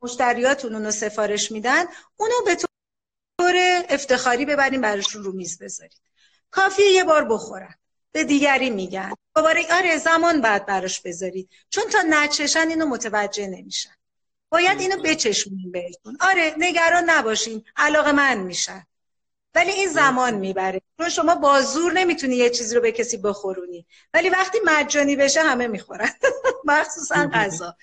مشتریاتون اونو سفارش میدن اونو به طور افتخاری ببرین براشون رو میز بذارید کافیه یه بار بخورن. به دیگری میگن. دوباره آره زمان بعد براش بذارید. چون تا نچشن اینو متوجه نمیشن. باید اینو بچشمونیم بهتون. آره نگران نباشین علاقه من میشن. ولی این زمان می‌بره. چون شما با زور نمی‌تونی یه چیزی رو به کسی بخورونی. ولی وقتی مجانی بشه همه می‌خورن. مخصوصا غذا.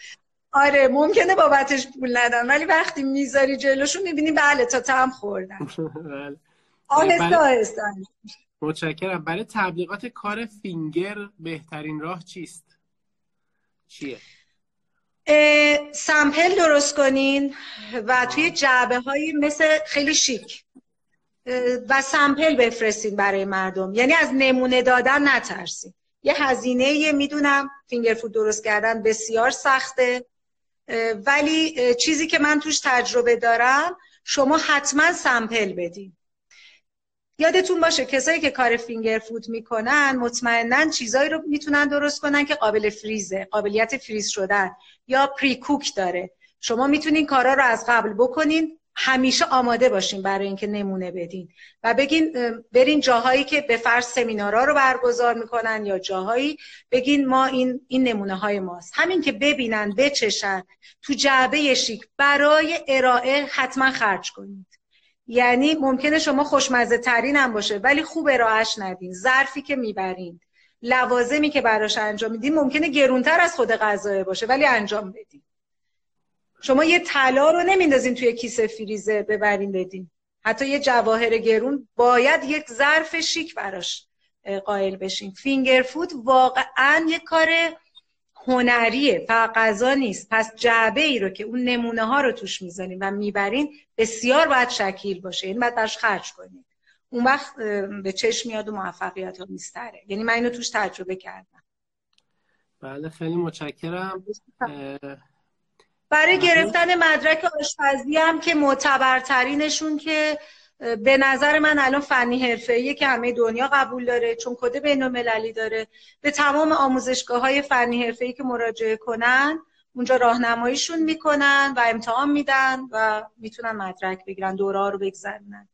آره ممکنه بابتش پول ندن ولی وقتی می‌ذاری جلوشون می‌بینی بله تا تم خوردن. بله. آهسته آهسته. متشکرم. برای تبلیغات کار فینگر بهترین راه چیست؟ چیه؟ سمپل درست کنین و توی جعبه هایی مثل خیلی شیک و سمپل بفرستین برای مردم. یعنی از نمونه دادن نترسین. یه هزینه یه می‌دونم فینگر فود درست کردن بسیار سخته. ولی چیزی که من توش تجربه دارم شما حتما سمپل بدین. یادتون باشه کسایی که کار فینگر فود می‌کنن مطمئنا چیزایی رو می‌تونن درست کنن که قابل فریزه قابلیت فریز شدن یا پری کوک داره. شما می‌تونین کارا رو از قبل بکنین همیشه آماده باشین برای اینکه نمونه بدین. و بگین برین جاهایی که به فرض سمینارها رو برگزار می‌کنن یا جاهایی بگین ما این این نمونه های ماست. همین که ببینن بچشن تو جعبه شیک برای ارائه حتما خرج کنید یعنی ممکنه شما خوشمزه ترین هم باشه ولی خوب ارائهش ندین. ظرفی که می‌برین لوازمی که براش انجام میدین ممکنه گرونتر از خود غذای باشه ولی انجام بدین. شما یه طلا رو نمیندازین توی کیسه فریزه ببرین بدین. حتی یه جواهر گرون باید یک ظرف شیک براش قائل بشین. فینگر فود واقعا یه کار هنریه فقط غذا نیست. پس جعبه ای رو که اون نمونه ها رو توش می‌زنیم و می‌برین بسیار باید شکیل باشه. یعنی باید براش خرج کنید اون وقت به چشم میاد و موفقیت ها میستره یعنی من اینو توش تجربه کردم. بله خیلی متشکرم. برای گرفتن مدرک آشپزی هم که معتبرترینشون که به نظر من الان فنی حرفه‌ایه که همه دنیا قبول داره چون کد بین‌المللی داره. به تمام آموزشگاه های فنی حرفه‌ای که مراجعه کنن اونجا راهنماییشون می‌کنن و امتحان میدن و می‌تونن مدرک بگیرن دوره رو بگذرونن.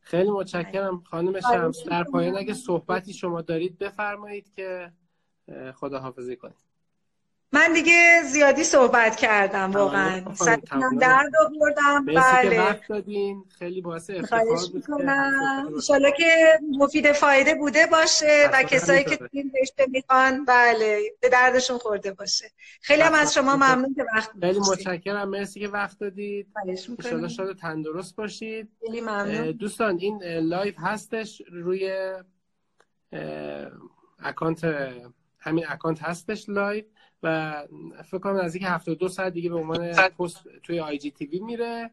خیلی متشکرم. خانم شمس در پایان اگه صحبتی شما دارید بفرمایید که خداحافظی کنید. من دیگه زیادی صحبت کردم واقعا. سرم درد آوردم. بله. دادین. خیلی باعث افتخار بود انشالله که مفید فایده بوده باشه و کسایی که این رشته می‌خوان بله به دردشون خورده باشه. خیلی هم از شما ممنون که وقت خیلی متشکرم. مرسی که وقت دادید. انشالله شاد تندرست باشید. خیلی ممنون. دوستان این live هستش روی account همین account هستش live و فکر کنم نزدیک 72 ساعت دیگه به عنوان پست توی IGTV میره.